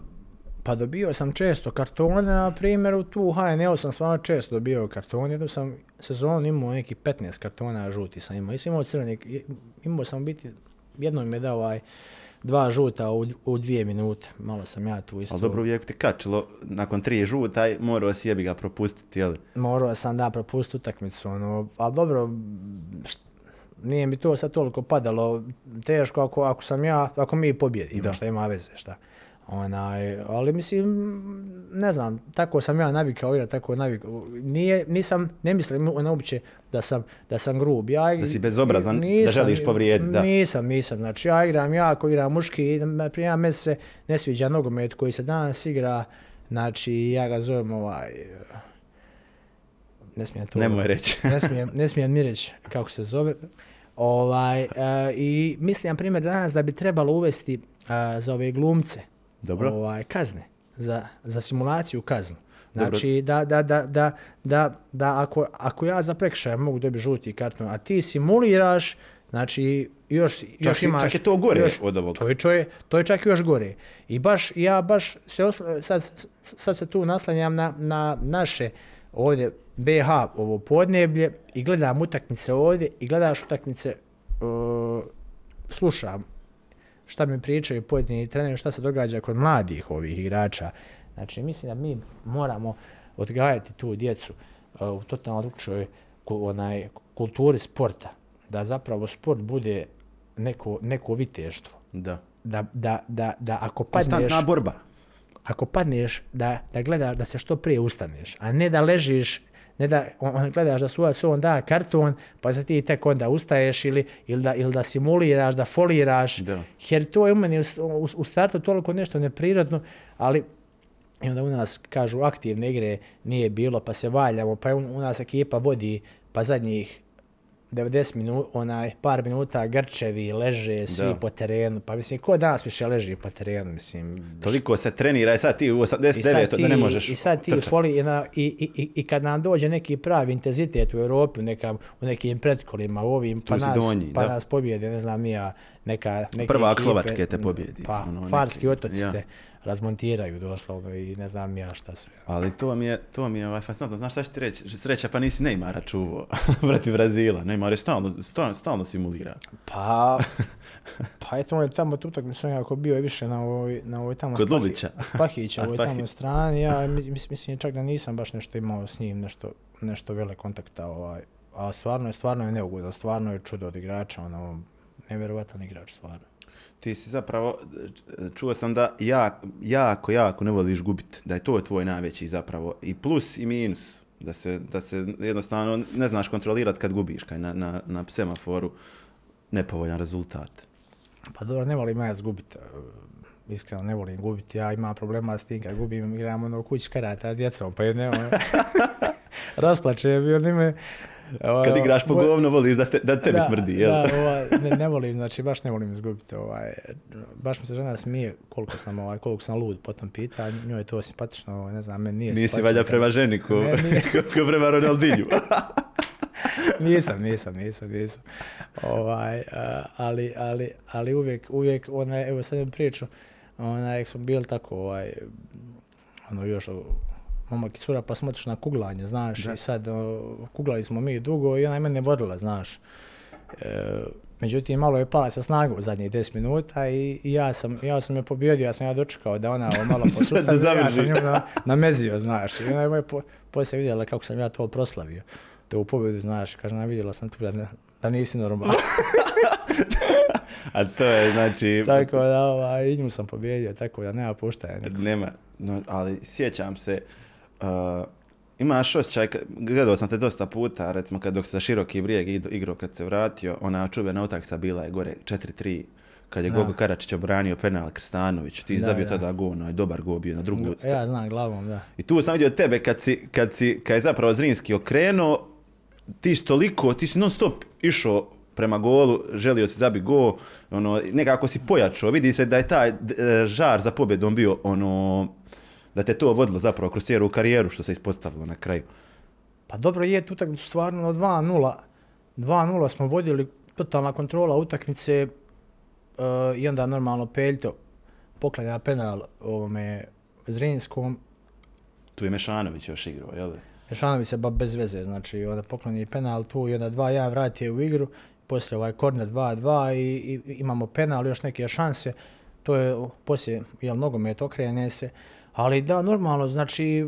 pa dobio sam često kartone, na primjer u tu HNL sam stvarno često dobio kartone, jednu sam sezonu imao neki 15 kartona žuti sam imao, nisam imao crveni, imao sam biti, jednom mi je dao ovaj dva žuta u, u dvije minute, malo sam ja tu isto. Ali dobro uvijek te kačilo, nakon tri žuta, morao si jebi ga propustiti, jel? Morao sam da propustiti utakmicu, ono, ali dobro, št- nije mi to sad toliko padalo, teško ako, ako sam ja, ako mi pobjedimo, Da. šta ima veze, šta. Onaj, ali mislim, ne znam, tako sam ja navikao igrati, tako navikao. Nije, nisam, ne mislim ono uopće da sam, da sam grub. Ja, Da si bezobrazan, da želiš povrijediti, da. Nisam, nisam. Znači ja igram jako, igram muški, primjer meni se ne sviđa nogomet koji se danas igra, znači ja ga zovem ovaj, ne smijem to. Nemoj reći. ne smijem, ne smijem mi reći kako se zove. Ovaj, e, I mislim, na primjer, danas da bi trebalo uvesti e, za ove glumce Dobro. ovaj, kazne, za, za simulaciju kaznu. Znači, da, da, da, da, da, da ako, ako ja za prekršaj mogu dobiti žuti karton, a ti simuliraš, znači, još, još si- imaš... čak je to gore još, od ovog. To je, to, je, to je čak još gore. I baš, ja baš se osla, sad, sad se tu naslanjam na, na naše ovdje BH ovo podneblje i gledam utakmice ovdje i gledaš utakmice, uh, slušam šta mi pričaju pojedini treneri, šta se događa kod mladih ovih igrača. Znači, mislim da mi moramo odgajati tu djecu uh, u totalno drugčoj onaj, kulturi sporta. Da zapravo sport bude neko, neko viteštvo. Da. Da, da, da, da ako padneš, Konstantna borba. ako padneš, da, da gledaš da se što prije ustaneš, a ne da ležiš, ne da on, gledaš da sudac on da karton, pa se ti tek onda ustaješ ili, ili, da, ili da simuliraš, da foliraš, Da. jer to je u meni u, u, startu toliko nešto neprirodno, ali i onda u nas kažu aktivne igre nije bilo, pa se valjamo, pa u nas ekipa vodi, pa zadnjih 90 minuta, onaj par minuta grčevi, leže svi Da. po terenu, pa mislim, ko danas više leži po terenu, mislim, Toliko se trenira i sad ti u i sad 89 da ne možeš I sad ti trčati. foli, i, na- i, i, i, kad nam dođe neki pravi intenzitet u Europi, u, neka, u nekim pretkolima, u ovim, pa, Tu nas, donji, pa da. nas pobjede, ne znam, nija, neka, ekipe, Slovačke te pobjedi, Pa, ono, neki, Farski otoci ja. te razmontiraju doslovno i ne znam ja šta sve. Ali to mi je, to mi je ovaj, fascinantno. Znaš šta ću ti reći? Sreća pa nisi Neymara čuvao protiv Brazila. Neymar je stalno, stalno, stalno simulira. Pa, pa eto, on je tamo tu utakmicu nekako bio je više na ovoj, na ovoj tamo Kod Lulića. Spahića, ovoj tamo strani. Ja mis- mis- mislim čak da nisam baš nešto imao s njim, nešto, nešto vele kontakta. Ovaj. A stvarno je, stvarno je neugodan, stvarno je čudo od igrača, ono, nevjerovatan igrač, stvarno. Ti si zapravo, čuo sam da jako, jako, jako ne voliš gubit. Da je to tvoj najveći zapravo i plus i minus. Da se, da se jednostavno ne znaš kontrolirati kad gubiš, kaj na, na, na semaforu nepovoljan rezultat. Pa dobro, ne volim ja zgubiti. Iskreno ne volim gubiti. Ja imam problema s tim kad gubim, igram ono kući karata s djecom, pa jedne ono, rasplačem i onda me... Kad igraš po govno, voliš da, ste, da tebi smrdi, jel? Da, ovaj, ne, ne volim, znači baš ne volim izgubiti. Ovaj, baš mi se žena smije koliko sam, ovaj, koliko sam lud po tom pitanju. Njoj je to simpatično, ovaj, ne znam, meni nije Nisi valjda prema ženi ko, Ne, nije. ko prema Ronaldinju. nisam, nisam, nisam, nisam. Ovaj, ali, ali, ali uvijek, uvijek, onaj, evo sad imam priču, onaj, smo bili tako, ovaj, ono još, momak i cura, pa smo otišli na kuglanje, znaš, Da. i sad o, kuglali smo mi dugo i ona je mene vodila, znaš. E, međutim, malo je pala sa snagu u zadnjih 10 minuta i, i ja sam, ja sam je pobjedio, ja sam ja dočekao da ona malo posustavi, ja sam nju na, namezio, znaš. I ona je po, poslije vidjela kako sam ja to proslavio. To u pobjedu, znaš, kaže, ona vidjela sam tu da, ne, da nisi normalan. A to je, znači... tako da, ovaj, i nju sam pobjedio, tako da nema puštanja. Nema, no, ali sjećam se, uh, imaš osjećaj, gledao sam te dosta puta, recimo kad dok sa široki brijeg igrao kad se vratio, ona čuvena utakmica bila je gore 4-3, kad je. Gogo Karačić obranio penal Krstanović, ti Da, zabio da. tada gol, onaj dobar gol bio na drugu Ja znam glavom, da. I tu sam vidio tebe kad, si, kad, si, kad je zapravo Zrinski okrenuo, ti si toliko, ti si non stop išao prema golu, želio si zabi gol, ono, nekako si pojačao, vidi se da je taj e, žar za pobjedom bio ono, da te to vodilo zapravo kroz cijelu karijeru što se ispostavilo na kraju. Pa dobro je tu utakmicu stvarno na 2-0. 2-0 smo vodili, totalna kontrola utakmice uh, i onda normalno Peljto poklanja penal ovome Zrinskom. Tu je Mešanović još igrao, jel? Ješanović se ba bez veze, znači onda pokloni penal tu i onda 2-1 vrati je u igru. Poslije ovaj korner 2-2 i, i imamo penal, još neke šanse. To je poslije, jel, nogomet okrene se. Ali da, normalno, znači,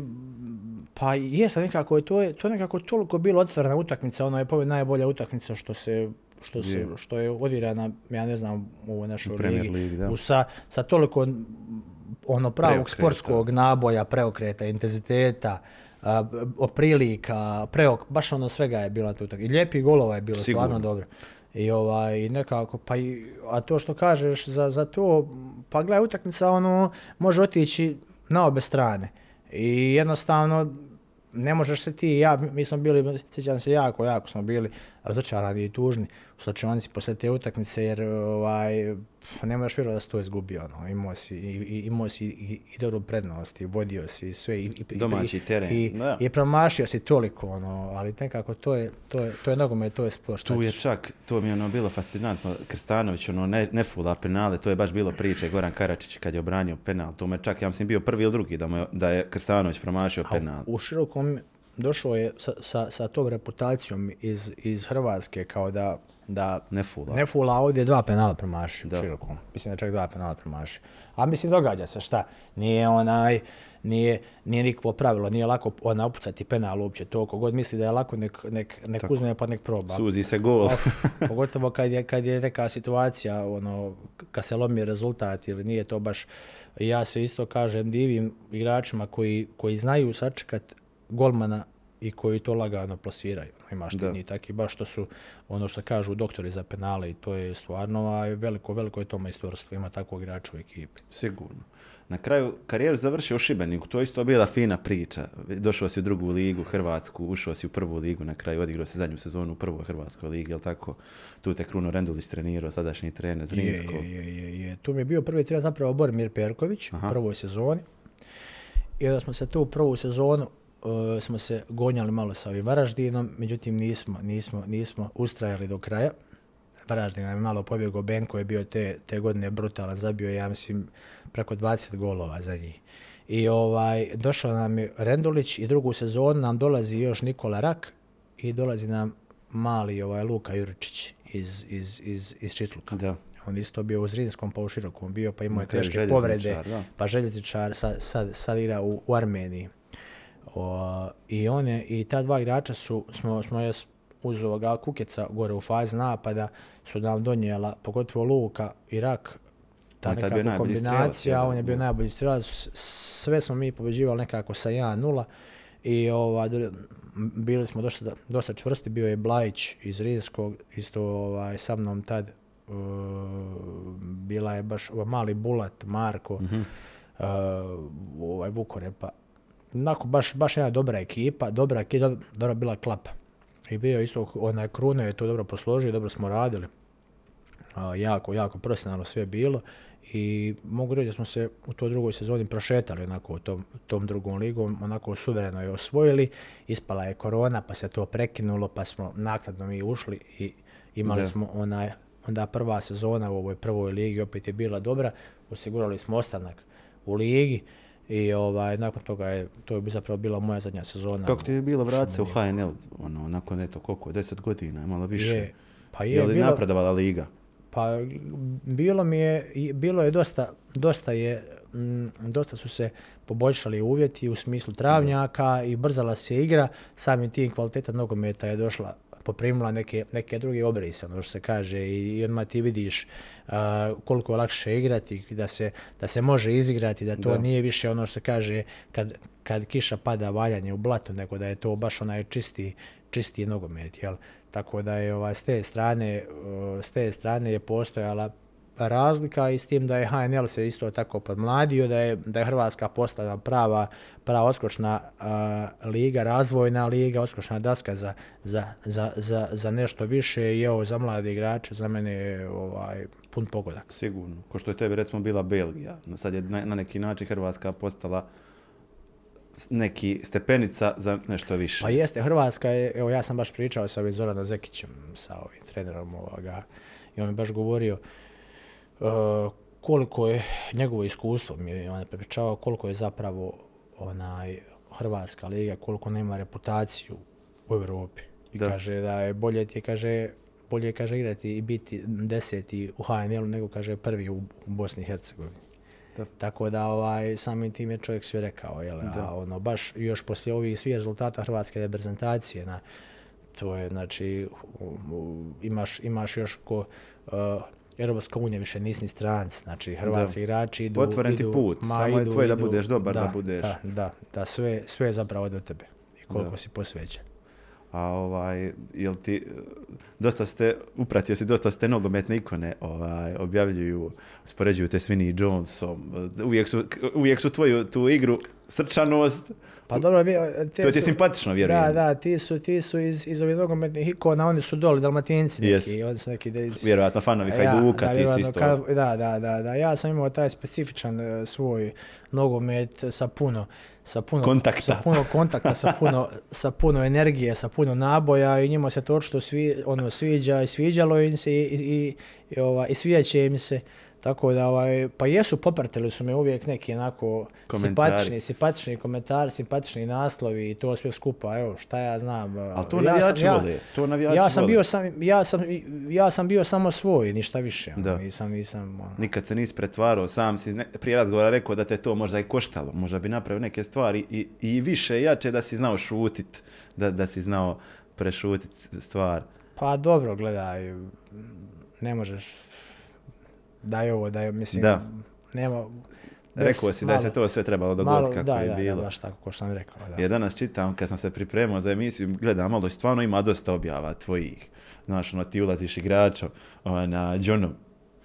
pa jeste nekako, to je, to je nekako toliko bilo otvorena utakmica, ono je povijed najbolja utakmica što se što, se, što je odigrana, ja ne znam, u našoj ligi, ligi, da. u sa, sa toliko ono pravog Preokreta. sportskog naboja, preokreta, intenziteta, b- prilika, preok, baš ono svega je bilo na tu utakmici. I lijepih golova je bilo, Sigurno. stvarno dobro. I ovaj, nekako, pa i, a to što kažeš za, za to, pa gledaj, utakmica ono, može otići na obe strane. I jednostavno, ne možeš se ti i ja, mi smo bili, sjećam se jako, jako smo bili razočarani i tužni u slačionici poslije te utakmice, jer ovaj, ne možeš vjerovati da si to izgubio, ono, imao si, i, imao si i, i dobru prednost, i vodio si sve, i, i, Domaći i, teren, i, da. i promašio si toliko, ono, ali nekako to je, to je, to je nogomet, to je sport. Tu je ćeš. čak, to mi je ono bilo fascinantno, Krstanović ono ne, ne fula penale, to je baš bilo priče Goran Karačić kad je obranio penal, to me čak, ja mislim, bio prvi ili drugi da, mu je, da je Krstanović promašio A penal. U širokom došao je sa, sa, sa tom reputacijom iz, iz Hrvatske kao da, da Ne fula. ne fula, a ovdje je dva penala promašio Da. Mislim da čak dva penala promašio. A mislim događa se šta? Nije onaj, nije, nije nikakvo pravilo, nije lako ona upucati penal uopće. To god misli da je lako, nek, nek, nek uzme pa nek proba. Suzi se gol. Of, pogotovo kad je, kad je neka situacija, ono, kad se lomi rezultat ili nije to baš, ja se isto kažem divim igračima koji, koji znaju sačekat golmana i koji to lagano plasiraju. Imaš ti njih taki, baš što su ono što kažu doktori za penale i to je stvarno, a veliko, veliko je to majstorstvo, ima takvog igrača u ekipi. Sigurno. Na kraju karijeru završio u Šibeniku, to je isto bila fina priča. Došao si u drugu ligu, Hrvatsku, ušao si u prvu ligu, na kraju odigrao si zadnju sezonu u prvoj Hrvatskoj ligi, jel tako? Tu te Kruno Rendulić trenirao, sadašnji trener Zrinsko. Je, je, je, je. Tu mi je bio prvi trener zapravo Bormir Perković Aha. u prvoj sezoni. I onda smo se tu prvu sezonu uh, smo se gonjali malo sa ovim Varaždinom, međutim nismo, nismo, nismo ustrajali do kraja. Varaždin nam je malo pobjegao, Benko je bio te, te godine brutalan, zabio je, ja mislim, preko 20 golova za njih. I ovaj, došao nam je Rendulić i drugu sezonu nam dolazi još Nikola Rak i dolazi nam mali ovaj Luka Juričić iz, iz, iz, iz Čitluka. Da. On isto bio u Zrinskom, pa u Širokom bio, pa imao je teške povrede, da. pa željezničar sad, sad, sad igra u, u Armeniji. O, I on je, i ta dva igrača su, smo, smo jes uz ovoga Kukeca gore u fazi napada, su nam donijela, pogotovo Luka i Rak, ta tad bio kombinacija, on je bio najbolji strijelac, s- sve smo mi pobeđivali nekako sa 1-0 i ova, bili smo dosta, dosta čvrsti, bio je Blajić iz Rinskog, isto ovaj, sa mnom tad, uh, bila je baš ovaj, mali Bulat, Marko, Mhm. uh, ovaj Vukorepa. Onako, baš, baš jedna dobra ekipa, dobra ekipa, dobra, bila klapa. I bio isto, onaj Krune je to dobro posložio, dobro smo radili. A, jako, jako profesionalno sve bilo i mogu reći da smo se u toj drugoj sezoni prošetali onako u tom, tom drugom ligom, onako suvereno je osvojili, ispala je korona pa se to prekinulo pa smo naknadno mi ušli i imali Da. smo onaj, onda prva sezona u ovoj prvoj ligi opet je bila dobra, osigurali smo ostanak u ligi i ovaj, nakon toga je, to je zapravo bila moja zadnja sezona. Kako ti je bilo vrat se u. HNL, ono, nakon eto, koliko, 10 godina, malo više. Je, pa je, Je li bilo- napredovala liga? Pa bilo mi je, bilo je dosta, dosta je, mm, dosta su se poboljšali uvjeti u smislu travnjaka i brzala se igra, samim tim kvaliteta nogometa je došla poprimila neke, neke druge obrise, ono što se kaže, i, i odmah ti vidiš a, koliko je lakše igrati, da se, da se može izigrati, da to Da. nije više ono što se kaže kad, kad kiša pada valjanje u blatu, nego da je to baš onaj čisti, čisti nogomet, jel? Tako da je ovaj, s te strane, uh, s te strane je postojala razlika i s tim da je HNL se isto tako podmladio, da je, da je Hrvatska postala prava, prava odskočna a, liga, razvojna liga, odskočna daska za, za, za, za, za nešto više i evo za mlade igrače, za mene je ovaj, pun pogodak. Sigurno. Ko što je tebi recimo bila Belgija. Sad je na, na neki način Hrvatska postala neki stepenica za nešto više. Pa jeste, Hrvatska je, evo ja sam baš pričao sa ovim Zoranom Zekićem, sa ovim trenerom ovoga, i on je baš govorio uh, koliko je njegovo iskustvo, mi je on prepričavao koliko je zapravo onaj Hrvatska liga, koliko nema reputaciju u Europi. I Da. kaže da je bolje ti kaže, bolje je, kaže igrati i biti deseti u HNL-u nego kaže prvi u, Bosni i Hercegovini. Da. Tako da ovaj samim tim je čovjek sve rekao, jel, Da. a ono baš još poslije ovih svih rezultata hrvatske reprezentacije na to je znači imaš imaš još ko uh, Europska unija više nisi ni stranci, znači hrvatski igrači idu Otvoren ti put, samo je tvoje da budeš dobar, da budeš. Da, da, da sve sve je zapravo do tebe i koliko Da. si posvećen. A ovaj, jel ti, dosta ste, upratio si, dosta ste nogometne ikone, ovaj, objavljuju, spoređuju te s Vinnie Jonesom, uvijek su, uvijek su tvoju tu igru, srčanost, Pa dobro, vi, te to ti je su- simpatično, vjerujem. Da, da, ti su, ti su iz, iz ovih nogometnih ikona, oni su doli, dalmatinci neki, Yes. oni su neki da iz... Vjerojatno fanovi Hajduka, da, ti si isto. kad- da, da, da, da, ja sam imao taj specifičan e, svoj nogomet sa puno, sa puno Kontakta. sa puno kontakta, sa puno, sa puno energije, sa puno naboja i njima se to očito svi, ono, sviđa i sviđalo im se i, i, i, i, ova, i sviđaće im se. Tako da, ovaj, pa jesu, popratili su me uvijek neki onako Komentari. simpatični, simpatični komentari, simpatični naslovi i to sve skupa, evo, šta ja znam. Ali to ja sam- navijači ja- vole, to navijači ja sam vole. bio sam, ja sam, ja sam bio samo svoj, ništa više. ono, Da. Nisam, nisam, ono. Nikad se nisi pretvarao, sam si ne, prije razgovora rekao da te to možda i koštalo, možda bi napravio neke stvari i, i više jače da si znao šutit, da, da si znao prešutit stvar. Pa dobro, gledaj, ne možeš, daj ovo, daj, mislim, Da. nema... Rekao si da je se malo- to sve trebalo malo, dogoditi kako da, je da, bilo. Da, baš tako, ko što sam rekao, da. Ja danas čitam, kad sam se pripremao za emisiju, gledam malo, stvarno ima dosta objava tvojih. Znaš, ono, ti ulaziš igračom, na Johnom,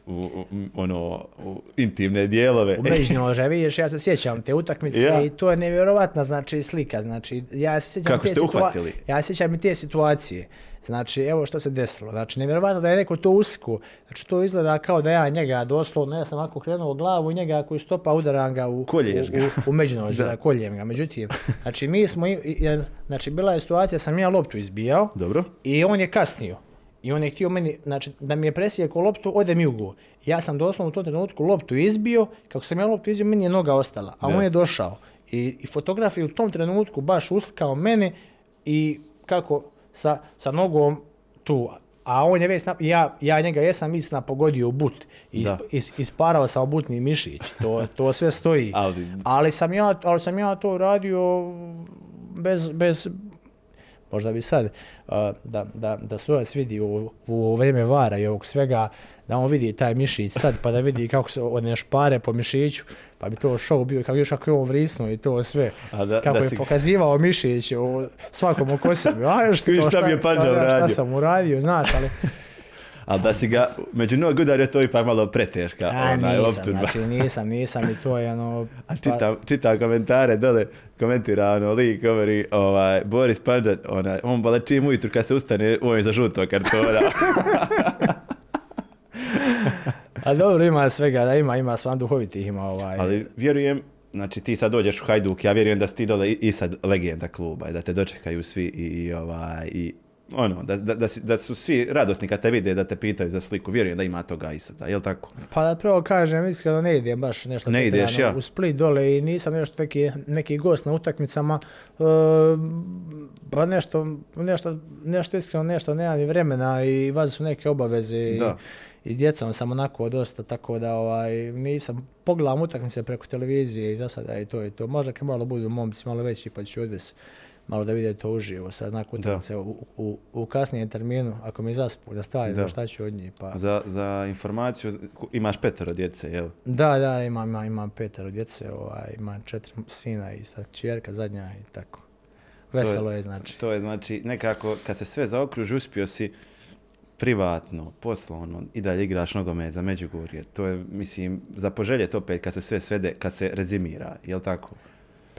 u, u, ono, u intimne dijelove. U Međnože, vidiš, ja se sjećam te utakmice Ja. i to je nevjerovatna znači, slika. Znači, ja se sjećam Kako te ste situa- uhvatili? Ja se sjećam i te situacije. Znači, evo što se desilo. Znači, nevjerovatno da je neko to usiku. Znači, to izgleda kao da ja njega doslovno, ja sam ovako krenuo u glavu i njega koji stopa udaram ga u, Kolješ ga. u, u, u međunožje, Da. da. koljem ga. Međutim, znači, mi smo, i- i- znači, bila je situacija, sam ja loptu izbijao Dobro. i on je kasnio. I on je htio meni, znači, da mi je presijekao loptu, ode mi u gol. Ja sam doslovno u tom trenutku loptu izbio, kako sam ja loptu izbio, meni je noga ostala, a on je došao. I, i fotograf je u tom trenutku baš uslikao mene i kako sa, sa nogom tu. A on je već, na- ja, ja njega jesam istina pogodio u but. Is, Da. is, isparao sam butni mišić. To, to sve stoji. Ali- ali, sam ja, ali sam ja to radio bez, bez, možda bi sad, da, da, da sudac vidi u, u vrijeme vara i ovog svega, da on vidi taj mišić sad, pa da vidi kako se one špare po mišiću, pa bi to show bio, kako još kako je on vrisnuo i to sve. A da- kako da je si- pokazivao mišić u svakom oko sebe. A, što, Vidiš šta mi je Pandža uradio. Šta sam uradio, znaš, ali... Ali da si ga među nogu udario, to je ipak malo preteška A, onaj, nisam, optužba. znači nisam, nisam i to je ono... A čitam, čitam komentare dole, komentira ono lik, govori, ovaj, Boris Pandžan, onaj, on bale čim ujutru kad se ustane, on je za žuto kartona. A dobro, ima svega, da ima, ima stvarno duhovitih, ima ovaj... Ali vjerujem, znači ti sad dođeš u Hajduk, ja vjerujem da si ti dole i, i sad legenda kluba i da te dočekaju svi i, i ovaj, i ono, da, da, da, da su svi radosni kad te vide da te pitaju za sliku, vjerujem da ima toga i sada, jel tako? Pa da prvo kažem, iskreno ne idem baš nešto Ne ideš, ja. u Split dole i nisam nešto neki, neki gost na utakmicama, e, pa nešto, nešto, nešto iskreno, nešto nema ni vremena i vazi su neke obaveze i, i s djecom sam onako dosta, tako da ovaj, nisam, pogledam utakmice preko televizije i za sada i to i to. Možda kad malo budu momci malo veći pa ću odvesti malo da vide to uživo. Sad nakon utakmice u, u, u kasnijem terminu, ako mi zaspu da stavim, šta ću od njih? Pa, Za, za informaciju, imaš petero djece, jel? da, da, imam, imam, imam petero djece, ovaj, imam četiri sina i sad čerka zadnja i tako. Veselo je, znači. To je znači nekako kad se sve zaokruži uspio si privatno, poslovno i dalje igraš nogomet za Međugorje. To je, mislim, za poželjet opet kad se sve svede, kad se rezimira, jel tako?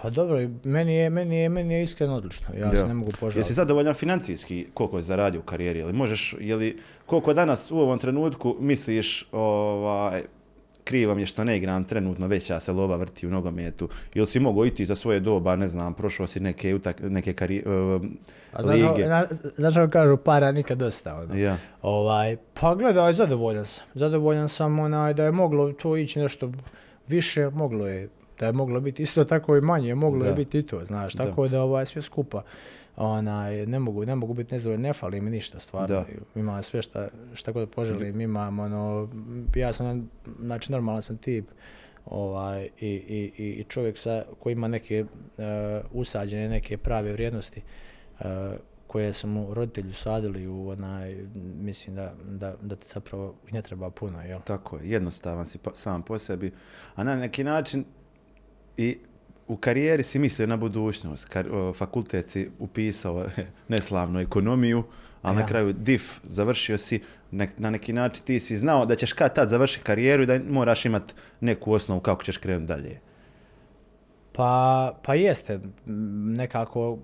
Pa dobro, meni je, meni je, meni je iskreno odlično, ja Da. se ne mogu požaliti. Jesi zadovoljan financijski koliko je zaradio u karijeri? Jel možeš, je li, koliko danas u ovom trenutku misliš, ovaj, krivo mi je što ne igram trenutno, veća se lova vrti u nogometu. Jel si mogao iti za svoje doba, ne znam, prošao si neke, utak, neke kari, uh, A znaš, lige? na- znaš kako kažu, para nikad dosta. Ono. Ja, Ovaj, pa gledaj, zadovoljan sam. Zadovoljan sam onaj, da je moglo to ići nešto više, moglo je. Da je moglo biti isto tako i manje, moglo Da. je biti i to, znaš. Da. Tako da ovaj, sve skupa. Onaj, ne mogu, ne mogu biti nezadovoljan, ne fali mi ništa stvarno. Da. Ima sve šta, šta god poželim, imam ono, ja sam, znači normalan sam tip ovaj, i, i, i- i čovjek sa, koji ima neke e, usađene neke prave vrijednosti e, koje su mu roditelji usadili u onaj, mislim da, da, da zapravo ne treba puno, jel? tako je, jednostavan si pa, sam po sebi, a na neki način i u karijeri si mislio na budućnost, Kar, o, fakultet si upisao neslavnu ekonomiju, ali Ja. na kraju DIF završio si, ne- na neki način ti si znao da ćeš kad tad završiti karijeru i da moraš imati neku osnovu kako ćeš krenuti dalje. Pa, pa jeste, nekako,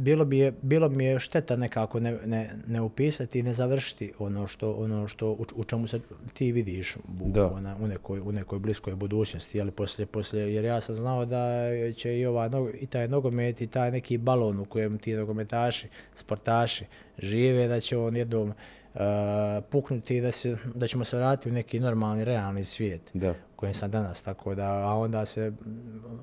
bilo, bi je, bilo mi je šteta nekako ne, ne, ne upisati i ne završiti ono što, ono što u, u čemu se ti vidiš u, ona, u, nekoj, u nekoj bliskoj budućnosti, jeli, poslije, poslije, jer ja sam znao da će i, ova, i taj nogomet i taj neki balon u kojem ti nogometaši, sportaši žive, da će on jednom uh, puknuti i da, se, da ćemo se vratiti u neki normalni, realni svijet Da. u kojem sam danas, tako da, a onda se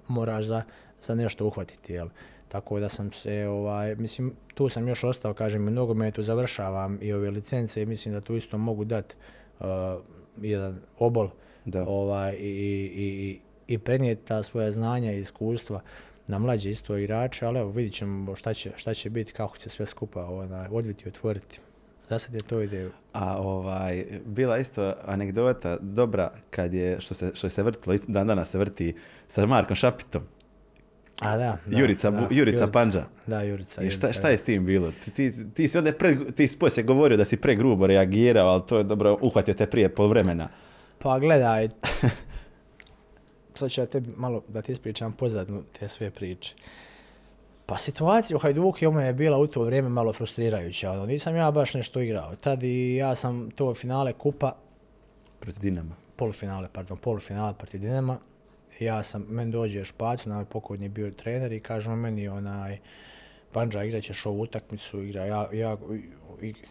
moraš za, za nešto uhvatiti, jel? Tako da sam se, ovaj, mislim, tu sam još ostao, kažem, u nogometu završavam i ove licence i mislim da tu isto mogu dati uh, jedan obol Da. ovaj, i, i, i, i prenijeti ta svoja znanja i iskustva na mlađe isto igrače, ali evo vidit ćemo šta će, šta će biti, kako će sve skupa onaj, odviti i otvoriti. Za sad je to ideju. A ovaj, bila isto anegdota dobra kad je, što se, što se vrtilo, dan danas se vrti sa Markom Šapitom. A da, da Jurica Bu- Jurica Pandža. Da, Jurica. I šta, Jurica, šta je s tim bilo? Ti, ti, ti si onda pre, ti si poslije govorio da si pregrubo reagirao, ali to je dobro, uhvatio te prije pol vremena. Pa gledaj, sad ću ja tebi malo da ti ispričam pozadnu te sve priče. Pa situacija u Hajduku je bila u to vrijeme malo frustrirajuća. Ono, nisam ja baš nešto igrao. Tad i ja sam to finale kupa, Protiv Dinama. polufinale, pardon, polufinale protiv Dinama. Ja sam, meni dođe Špacu, onaj pokojni je bio trener i kaže on meni onaj, Panđa igrat ćeš ovu utakmicu, igra, ja, ja,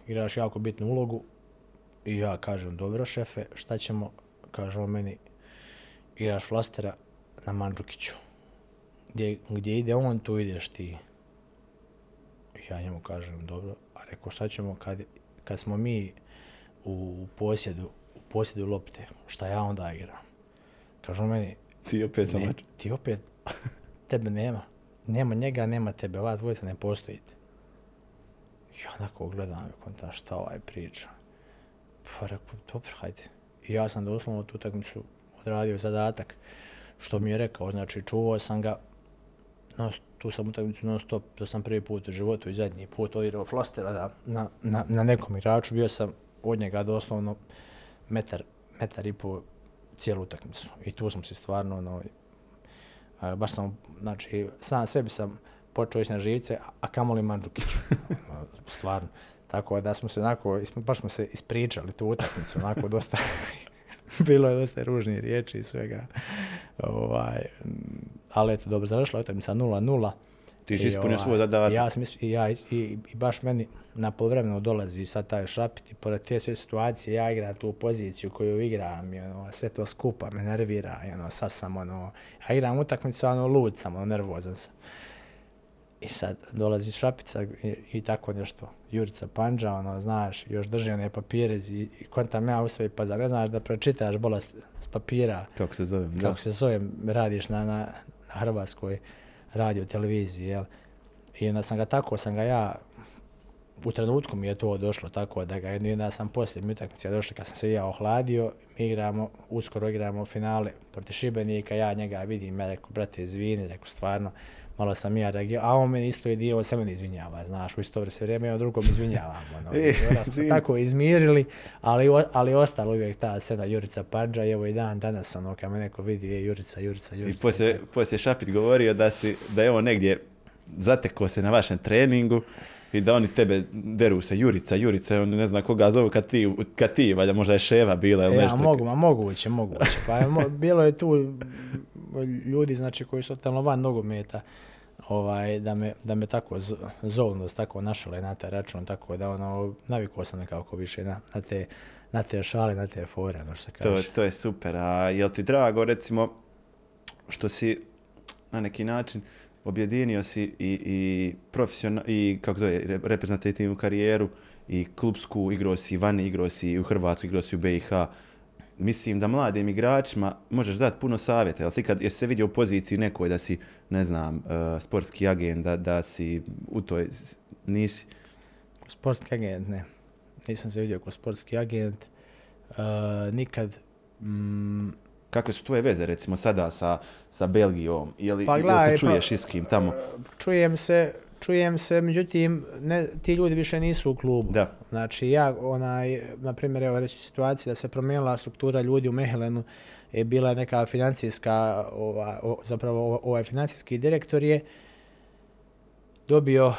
igraš jako bitnu ulogu. I ja kažem, dobro šefe, šta ćemo? Kaže on meni, igraš flastera na Mandžukiću. Gdje, gdje ide on, tu ideš ti. Ja njemu kažem, dobro, a rekao šta ćemo kad, kad smo mi u posjedu, u posjedu lopte, šta ja onda igram? Kaže on meni, Ti opet sam ne, ti opet, tebe nema. Nema njega, nema tebe, vas dvojica ne postojite. Ja onako gledam, i kontam šta ovaj priča. Pa rekao, dobro, hajde. I ja sam doslovno tu utakmicu odradio zadatak, što mi je rekao, znači čuvao sam ga, non, tu sam utakmicu non stop, to sam prvi put u životu i zadnji put odigrao flostera na, na, na, na nekom igraču, bio sam od njega doslovno metar, metar i pol cijelu utakmicu. I tu sam se stvarno, ono, baš sam, znači, sam sebi sam počeo ići na živce, a, kamoli Mandžukiću. Ono, stvarno. Tako da smo se onako, baš smo se ispričali tu utakmicu, onako dosta, bilo je dosta ružnih riječi i svega. Ovaj, ali eto, dobro, završila je utakmica 0-0. Ti si ispunio ovaj, svoj zadatak. Ja sam isp- i, ja, i, i baš meni na polovremenu dolazi sad taj šapit i pored te sve situacije ja igram tu poziciju koju igram i ono, sve to skupa me nervira i ono, sad sam ono, ja igram utakmicu, ono, lud sam, ono, nervozan sam. I sad dolazi šapica i, i tako nešto, Jurica Panđa, ono, znaš, još drži one papire i, i kontam ja u sebi, pa zar ne znaš da pročitaš bolest s papira, Kako se zove? Da. kako se zove, radiš na, na, na Hrvatskoj radio, televiziji, jel? I onda sam ga tako, sam ga ja, u trenutku mi je to došlo tako da ga jedna sam poslije mi utakmice došli kad sam se ja ohladio, mi igramo, uskoro igramo finale protiv Šibenika, ja njega vidim, ja rekao, brate, izvini, rekao, stvarno, malo sam ja reagio, a on meni isto je on se meni izvinjava, znaš, u isto vrijeme on drugom izvinjava. Ono, e, smo tako izmirili, ali, ali ostalo uvijek ta scena Jurica Panđa i evo i dan danas, ono, kad me neko vidi, je Jurica, Jurica, Jurica. I poslije, poslije Šapit govorio da, si, da je on negdje zatekao se na vašem treningu, i da oni tebe deru se Jurica, Jurica, on ne zna koga zovu kad ti, kad ti valjda možda je Ševa bila ili e, nešto. Ja, mogu, ma moguće, moguće. Pa bilo je tu ljudi znači koji su totalno van nogometa ovaj, da, me, da me tako zovnu, da se tako našale na taj račun, tako da ono, navikao sam nekako više na, na, te, na te šale, na te fore, ono što se kaže. To, to je super, a jel ti drago recimo što si na neki način objedinio si i, i, profesional, i kako zove, reprezentativnu karijeru i klubsku, igrao si vani, igrao si u Hrvatskoj, igrao si u BiH. Mislim da mladim igračima možeš dati puno savjeta. Jel si kad jesi se vidio u poziciji nekoj da si, ne znam, uh, sportski agent, da, da si u toj, nisi? Sportski agent, ne. Nisam se vidio kao sportski agent. Uh, nikad, mm, kakve su tvoje veze recimo sada sa, sa Belgijom? Je li, pa, gledaj, se čuješ pa, s kim tamo? Čujem se, čujem se, međutim, ne, ti ljudi više nisu u klubu. Da. Znači, ja, onaj, na primjer, evo reći situacija da se promijenila struktura ljudi u Mehelenu, je bila neka financijska, ova, o, zapravo ovaj financijski direktor je dobio,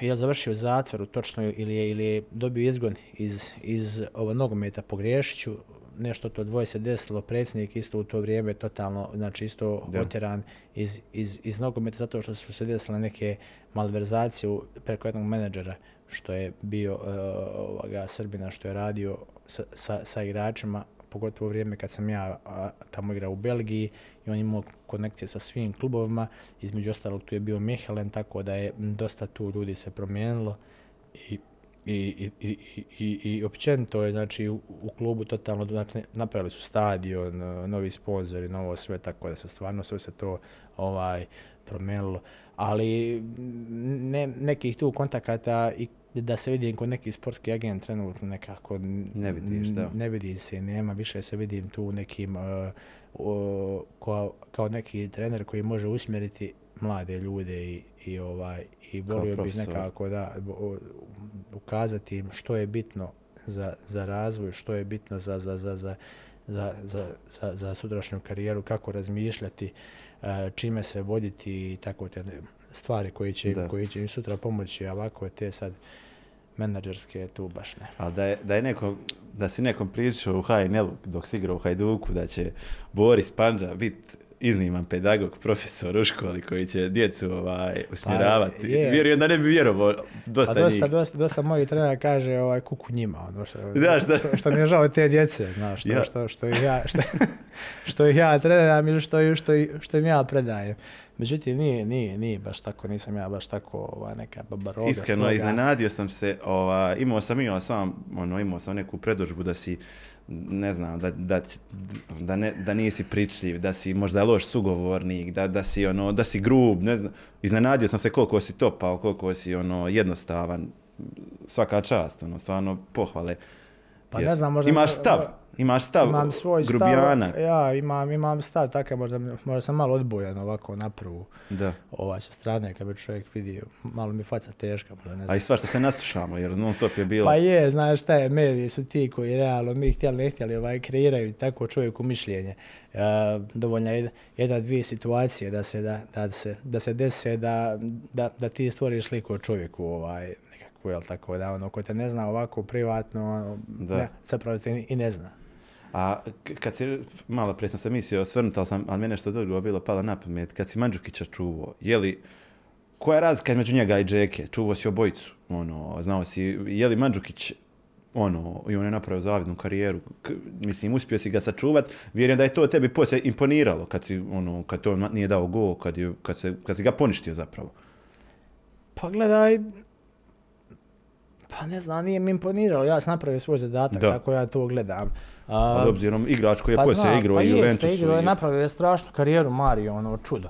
je završio zatvoru točno ili je, ili je dobio izgon iz, iz ovo nogometa pogriješću, nešto to dvoje se desilo, predsjednik isto u to vrijeme totalno, znači isto da. otjeran iz, iz, iz nogometa zato što su se desile neke malverzacije preko jednog menadžera što je bio uh, ovoga Srbina što je radio sa, sa, sa igračima, pogotovo u vrijeme kad sam ja a, tamo igrao u Belgiji i on imao konekcije sa svim klubovima, između ostalog tu je bio Mihelen, tako da je dosta tu ljudi se promijenilo i i, i, i, i, i općenito je znači u, u klubu totalno dakle, napravili su stadion, novi sponzori, novo sve tako da se stvarno sve se to ovaj promijenilo, ali ne, nekih tu kontakata i da se vidim kod neki sportski agent trenutno nekako ne vidiš, da. Ne vidi se, nema, više se vidim tu nekim uh, uh, kao, kao neki trener koji može usmjeriti mlade ljude i, i ovaj i volio bih nekako da ukazati im što je bitno za, za razvoj, što je bitno za, za, za, za, za, za, za, za sutrašnju karijeru, kako razmišljati, e, čime se voditi i tako te stvari koje će, da. koje će im sutra pomoći, a ovako te sad menadžerske tu baš ne. Ali da je, da je neko, da si nekom pričao u HNL dok si igrao u Hajduku da će Boris Panđa biti izniman pedagog, profesor u školi koji će djecu ovaj, usmjeravati. Pa, Vjerujem da ne bi vjerovao dosta, pa dosta, njih. Dosta, dosta mojih trenera kaže ovaj, kuku njima. Ono, što, da, što, što, mi je žao te djece, znaš, što, ja. što, što, ja, što, što ih ja treniram ili što, što, što im ja predajem. Međutim, nije, nije, nije baš tako, nisam ja baš tako ovaj, neka babaroga. Iskreno, stroga. iznenadio sam se, ovaj, imao sam, imao sam, ono, imao sam neku predožbu da si ne znam, da, da, da, ne, da nisi pričljiv, da si možda loš sugovornik, da, da si ono, da si grub, ne znam. Iznenadio sam se koliko si topao, koliko si ono jednostavan. Svaka čast, ono, stvarno pohvale. Pa ne znam, možda... Imaš stav, imaš stav imam svoj grubijana. Stav, ja, imam, imam stav takav, možda, možda sam malo odbojan ovako na prvu. Da. Ovaj, sa strane, kad bi čovjek vidio, malo mi faca teška. Možda, ne znam. A i svašta se naslušamo, jer non stop je bilo. Pa je, znaš šta je, mediji su ti koji realno, mi htjeli, ne htjeli, ovaj, kreiraju tako čovjeku mišljenje. Uh, dovoljno je jedna, dvije situacije da se, da, da se, da se dese da, da, da ti stvoriš sliku o čovjeku, ovaj, nekako, jel tako, da ono, ko te ne zna ovako privatno, ono, da. Ne, zapravo te i ne zna. A kad si, malo prije sam se mislio osvrnuti, ali, sam, ali mene što drugo bilo palo na pamet, kad si Mandžukića čuvo, je li, koja je razlika među njega i Džeke? Čuvo si obojicu, ono, znao si, je li Mandžukić, ono, i on je napravio zavidnu karijeru, K, mislim, uspio si ga sačuvat, vjerujem da je to tebi poslije imponiralo, kad si, ono, kad to nije dao go, kad, je, kad, se, kad si ga poništio zapravo. Pa gledaj, pa ne znam, nije mi imponiralo, ja sam napravio svoj zadatak, da. tako ja to gledam. A, ali obzirom igrač koji je pa poslije igrao pa i Juventusu. Pa igrao je, napravio je strašnu karijeru Mario, ono čudo.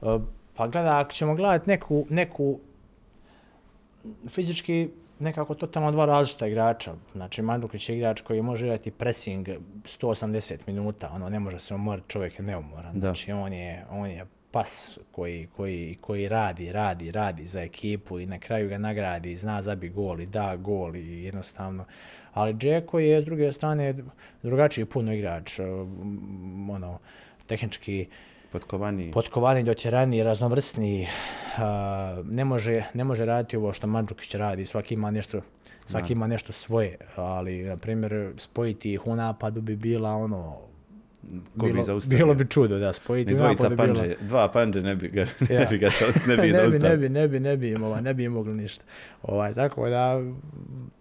Uh, Pa gleda, ako ćemo gledati neku, neku fizički nekako totalno dva različita igrača. Znači, Manduklić je igrač koji može igrati pressing 180 minuta, ono, ne može se umoriti, čovjek je neumoran. Da. Znači, on je, on je pas koji, koji, koji radi, radi, radi za ekipu i na kraju ga nagradi, zna zabi gol i da gol i jednostavno. Ali Džeko je, s druge strane, drugačiji puno igrač, ono, tehnički Potkovani. potkovani, dotjerani, raznovrsni, a, ne, može, ne može raditi ovo što Mandžukić radi, svaki ima nešto, svaki ima nešto svoje, ali, na primjer, spojiti ih u napadu bi bila ono, Ko bi bilo, zaustavio? bilo bi čudo da spojiti dvojica napadu bi bilo- panđe, dva panđe ne bi ga, ne Ja. bi ga, ne bi ne bi, ne bi, ne bi, ne bi, im, ovaj, ne bi im mogli ništa. Ovaj, tako da,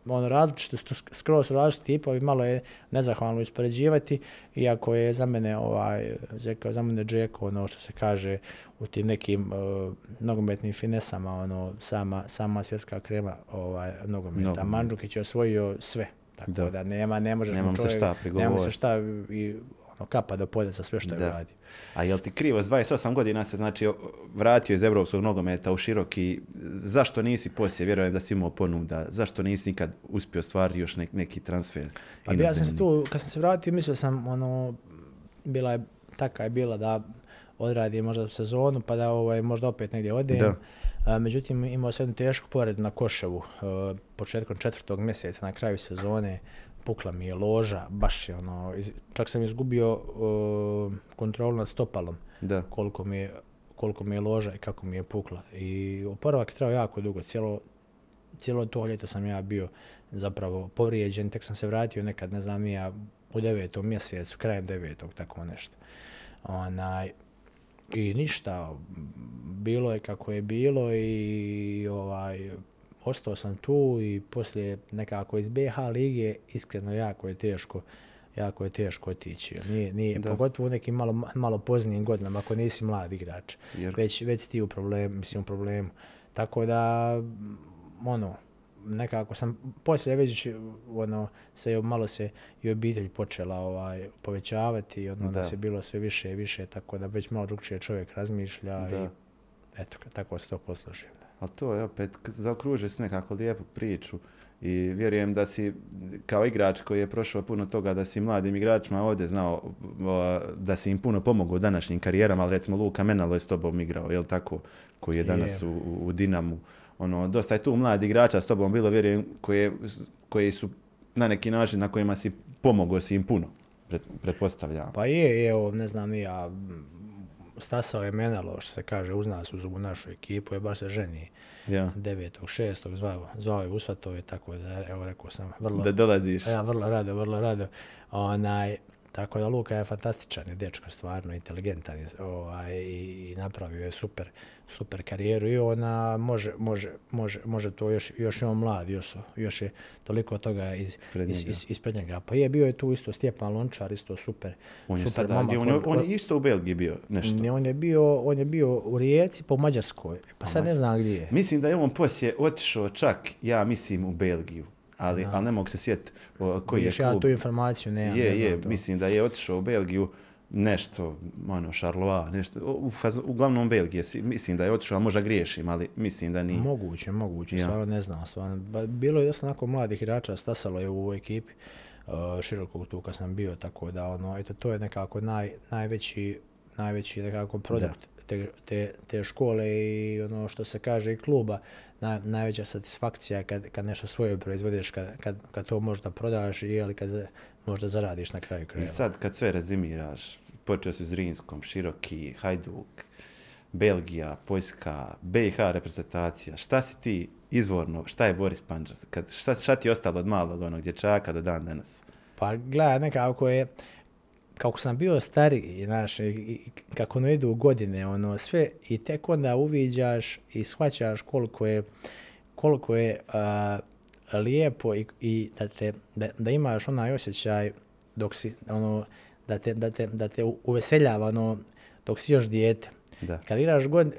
ono, različito su, skroz različiti tipovi, malo je nezahvalno uspoređivati, iako je za mene, ovaj, za mene Džeko, ono što se kaže, u tim nekim uh, nogometnim finesama, ono, sama, sama svjetska krema ovaj, nogometa. Nogomet. Mandžukić je osvojio sve. Tako Da. da, nema, ne možeš mu Nemam se čovjek, šta nema se prigovoriti. šta i ono, kapa do polja za sve što je Da. uradio. A jel ti krivo, s 28 godina se znači vratio iz evropskog nogometa u široki, zašto nisi poslije, vjerujem da si imao ponuda, zašto nisi nikad uspio stvariti još nek- neki transfer? Pa ja sam se tu, kad sam se vratio, mislio sam, ono, bila je, taka je bila da odradim možda sezonu, pa da ovaj, možda opet negdje odem. Da. A, međutim, imao sam jednu tešku povredu na Koševu, e, početkom četvrtog mjeseca, na kraju sezone, pukla mi je loža, baš je ono, čak sam izgubio e, kontrolu nad stopalom, Da, koliko mi je, koliko mi je loža i kako mi je pukla. I oporavak je trajao jako dugo, cijelo, cijelo to ljeto sam ja bio zapravo povrijeđen, tek sam se vratio nekad, ne znam, ja u devetom mjesecu, krajem devetog, tako nešto. Onaj, I ništa, bilo je kako je bilo i ovaj, ostao sam tu i poslije nekako iz BH lige iskreno jako je teško jako je teško otići. Nije, nije, Da. pogotovo u nekim malo, malo poznijim godinama, ako nisi mlad igrač. Jer- Već, već ti u problemu, mislim u problemu. Tako da, m, ono, nekako sam, poslije već, ono, se malo se i obitelj počela ovaj, povećavati, ono, da. Je bilo sve više i više, tako da već malo drugčije čovjek razmišlja Da. i eto, tako se to poslužio. Ali to je opet, zaokružuje se nekako lijepu priču i vjerujem da si kao igrač koji je prošao puno toga da si mladim igračima ovdje znao da si im puno pomogao u današnjim karijerama, ali recimo Luka Menalo je s tobom igrao, jel tako, koji je danas u, u Dinamu. Ono, dosta je tu mladi igrača s tobom bilo, vjerujem, koje, koji su na neki način na kojima si pomogao si im puno, pret, pretpostavljam. Pa je, evo, ne znam, ja, stasao je Menalo, što se kaže, uz nas, uz ovu našu ekipu, je baš se ženi Ja. 9. 6. zvao, zvao je usvatove, tako da, evo, rekao sam, vrlo, Da dolaziš. Ja, vrlo rado, vrlo rado. Onaj, tako da Luka je fantastičan, je dečko, stvarno inteligentan je, ovaj, i, napravio je super, super karijeru i ona može, može, može, može to još, još je on mlad, još, još je toliko toga iz, Ispred iz, njega. iz, ispred njega. Pa je bio je tu isto Stjepan Lončar, isto super, On je super gdje- on, je, on je isto u Belgiji bio nešto. Ne, on je bio, on je bio u Rijeci po Mađarskoj, pa sad ne znam gdje je. Mislim da je on poslije otišao čak, ja mislim, u Belgiju. Ali, ali ne mogu se sjetiti koji je Vidiš, ja klub. tu informaciju nemam, je, ne znam je, to. mislim da je otišao u Belgiju nešto, ono, Charleroi, nešto, u, uglavnom Belgije, mislim da je otišao, možda griješim, ali mislim da nije. Moguće, moguće, Ja. stvarno ne znam. Stvarno. Ba, bilo je dosta onako mladih igrača, stasalo je u ovoj ekipi uh, širokog tu kad sam bio, tako da ono, eto, to je nekako naj, najveći, najveći nekako produkt te, te, te škole i ono što se kaže i kluba, naj, najveća satisfakcija kad, kad nešto svoje proizvodiš, kad, kad, kad to možda prodaš i ali kad za- možda zaradiš na kraju I krajeva. sad kad sve rezimiraš, počeo si s Rinskom, Široki, Hajduk, Belgija, Poljska, BiH reprezentacija, šta si ti izvorno, šta je Boris Panđar? Kad, šta, šta ti je ostalo od malog onog dječaka do dan danas? Pa gledaj, nekako je, kako sam bio stariji, znaš, i, kako ne idu godine, ono, sve, i tek onda uviđaš i shvaćaš koliko je, koliko je a, lijepo i, i da, te, da, da imaš onaj osjećaj dok si, ono, da te, da te, da te uveseljava, ono, dok si još dijete. Da. Kad igraš god,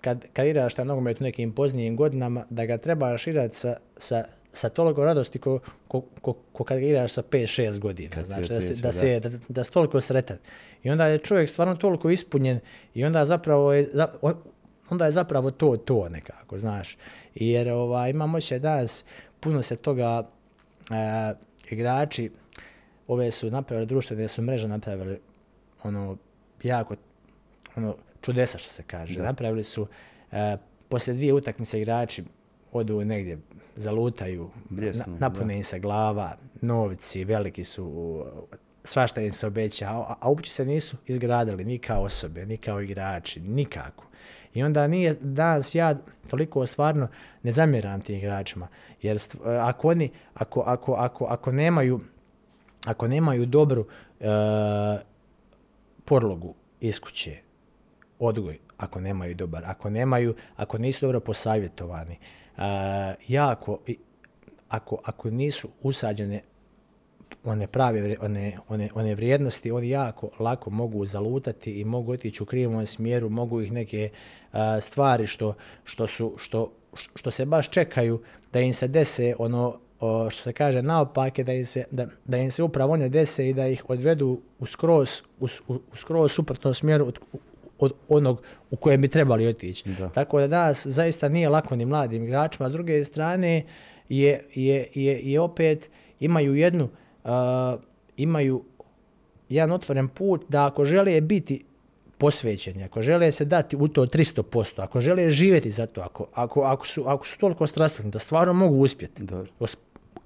kad, kad igraš taj nogomet u nekim poznijim godinama, da ga trebaš igrati sa, sa, sa toliko radosti ko, ko, ko, ko kad igraš sa 5-6 godina. Kad znači, da, si, da, si, da, da si toliko sretan. I onda je čovjek stvarno toliko ispunjen i onda zapravo je, onda je zapravo to to nekako, znaš. Jer ovaj, imamo se danas, puno se toga e, igrači, ove su napravili društvene su mreže napravili ono jako ono čudesa što se kaže. Napravili su e, poslije dvije utakmice igrači odu negdje, zalutaju, na, napune im se glava, novci, veliki su, svašta im se obeća, a, a uopće se nisu izgradili ni kao osobe, ni kao igrači, nikako. I onda nije danas ja toliko stvarno ne zamjeram tim igračima, jer st- ako oni, ako, ako, ako, ako nemaju ako nemaju dobru e, podlogu iz kuće, odgoj, ako nemaju dobar, ako nemaju, ako nisu dobro posavjetovani, e, jako, i- ako, ako nisu usađene one prave, one, one, one vrijednosti, oni jako lako mogu zalutati i mogu otići u krivom smjeru, mogu ih neke a, stvari što, što, su, što, što se baš čekaju da im se dese ono što se kaže naopake, da im se, da, da im se upravo one dese i da ih odvedu u skroz, u, u skroz suprotnom smjeru od, od onog u kojem bi trebali otići. Da. Tako da danas zaista nije lako ni mladim igračima. S druge strane je, je, je, je opet imaju jednu uh, imaju jedan otvoren put da ako žele biti posvećeni, ako žele se dati u to 300%, ako žele živjeti za to, ako, ako, ako, su, ako su toliko strastveni da stvarno mogu uspjeti. Dobro.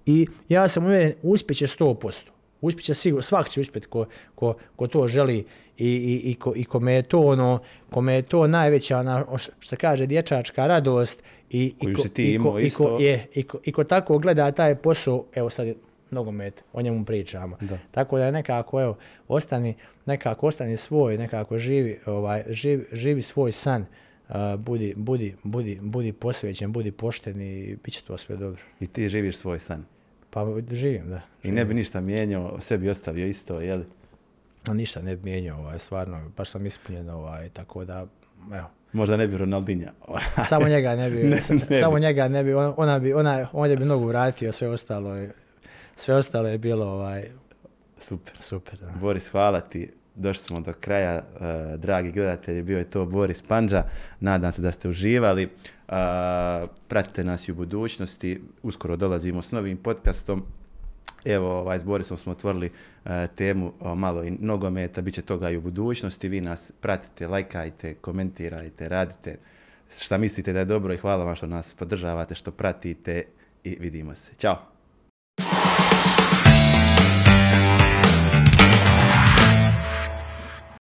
I ja sam uvjeren, uspjeće 100%. Uspjeće sigurno, svak će uspjeti ko, ko, ko to želi i, i, i, ko, i kome je to ono, kome je to najveća, ona, što kaže, dječačka radost i, i, ko, i, ko, i, ko, je, i, ko, i ko tako gleda taj posao, evo sad je nogomet, o njemu pričamo. Da. Tako da nekako, evo, ostani, nekako ostani svoj, nekako živi, ovaj, živi, živi svoj san, a, budi, budi, budi, budi posvećen, budi pošten i bit će to sve dobro. I ti živiš svoj san. Pa živim, da. I ne bi ništa mijenjao, sve bi ostavio isto, jel? A ništa ne bi mijenjao, ovaj, stvarno, baš sam ispunjen, ovaj, tako da, evo, Možda ne bi Ronaldinja. samo njega ne bi, Ne, ne samo bi. njega ne bi, on- ona bi, ona, on je bi mnogo vratio, sve ostalo je, sve ostalo je bilo, ovaj, Super. super, da. Boris, hvala ti. Došli smo do kraja, eh, dragi gledatelji, bio je to Boris Panđa. Nadam se da ste uživali. Eh, pratite nas i u budućnosti. Uskoro dolazimo s novim podcastom. Evo, ovaj, s Borisom smo otvorili temu o, malo i nogometa, bit će toga i u budućnosti. Vi nas pratite, lajkajte, komentirajte, radite šta mislite da je dobro i hvala vam što nas podržavate, što pratite i vidimo se. Ćao!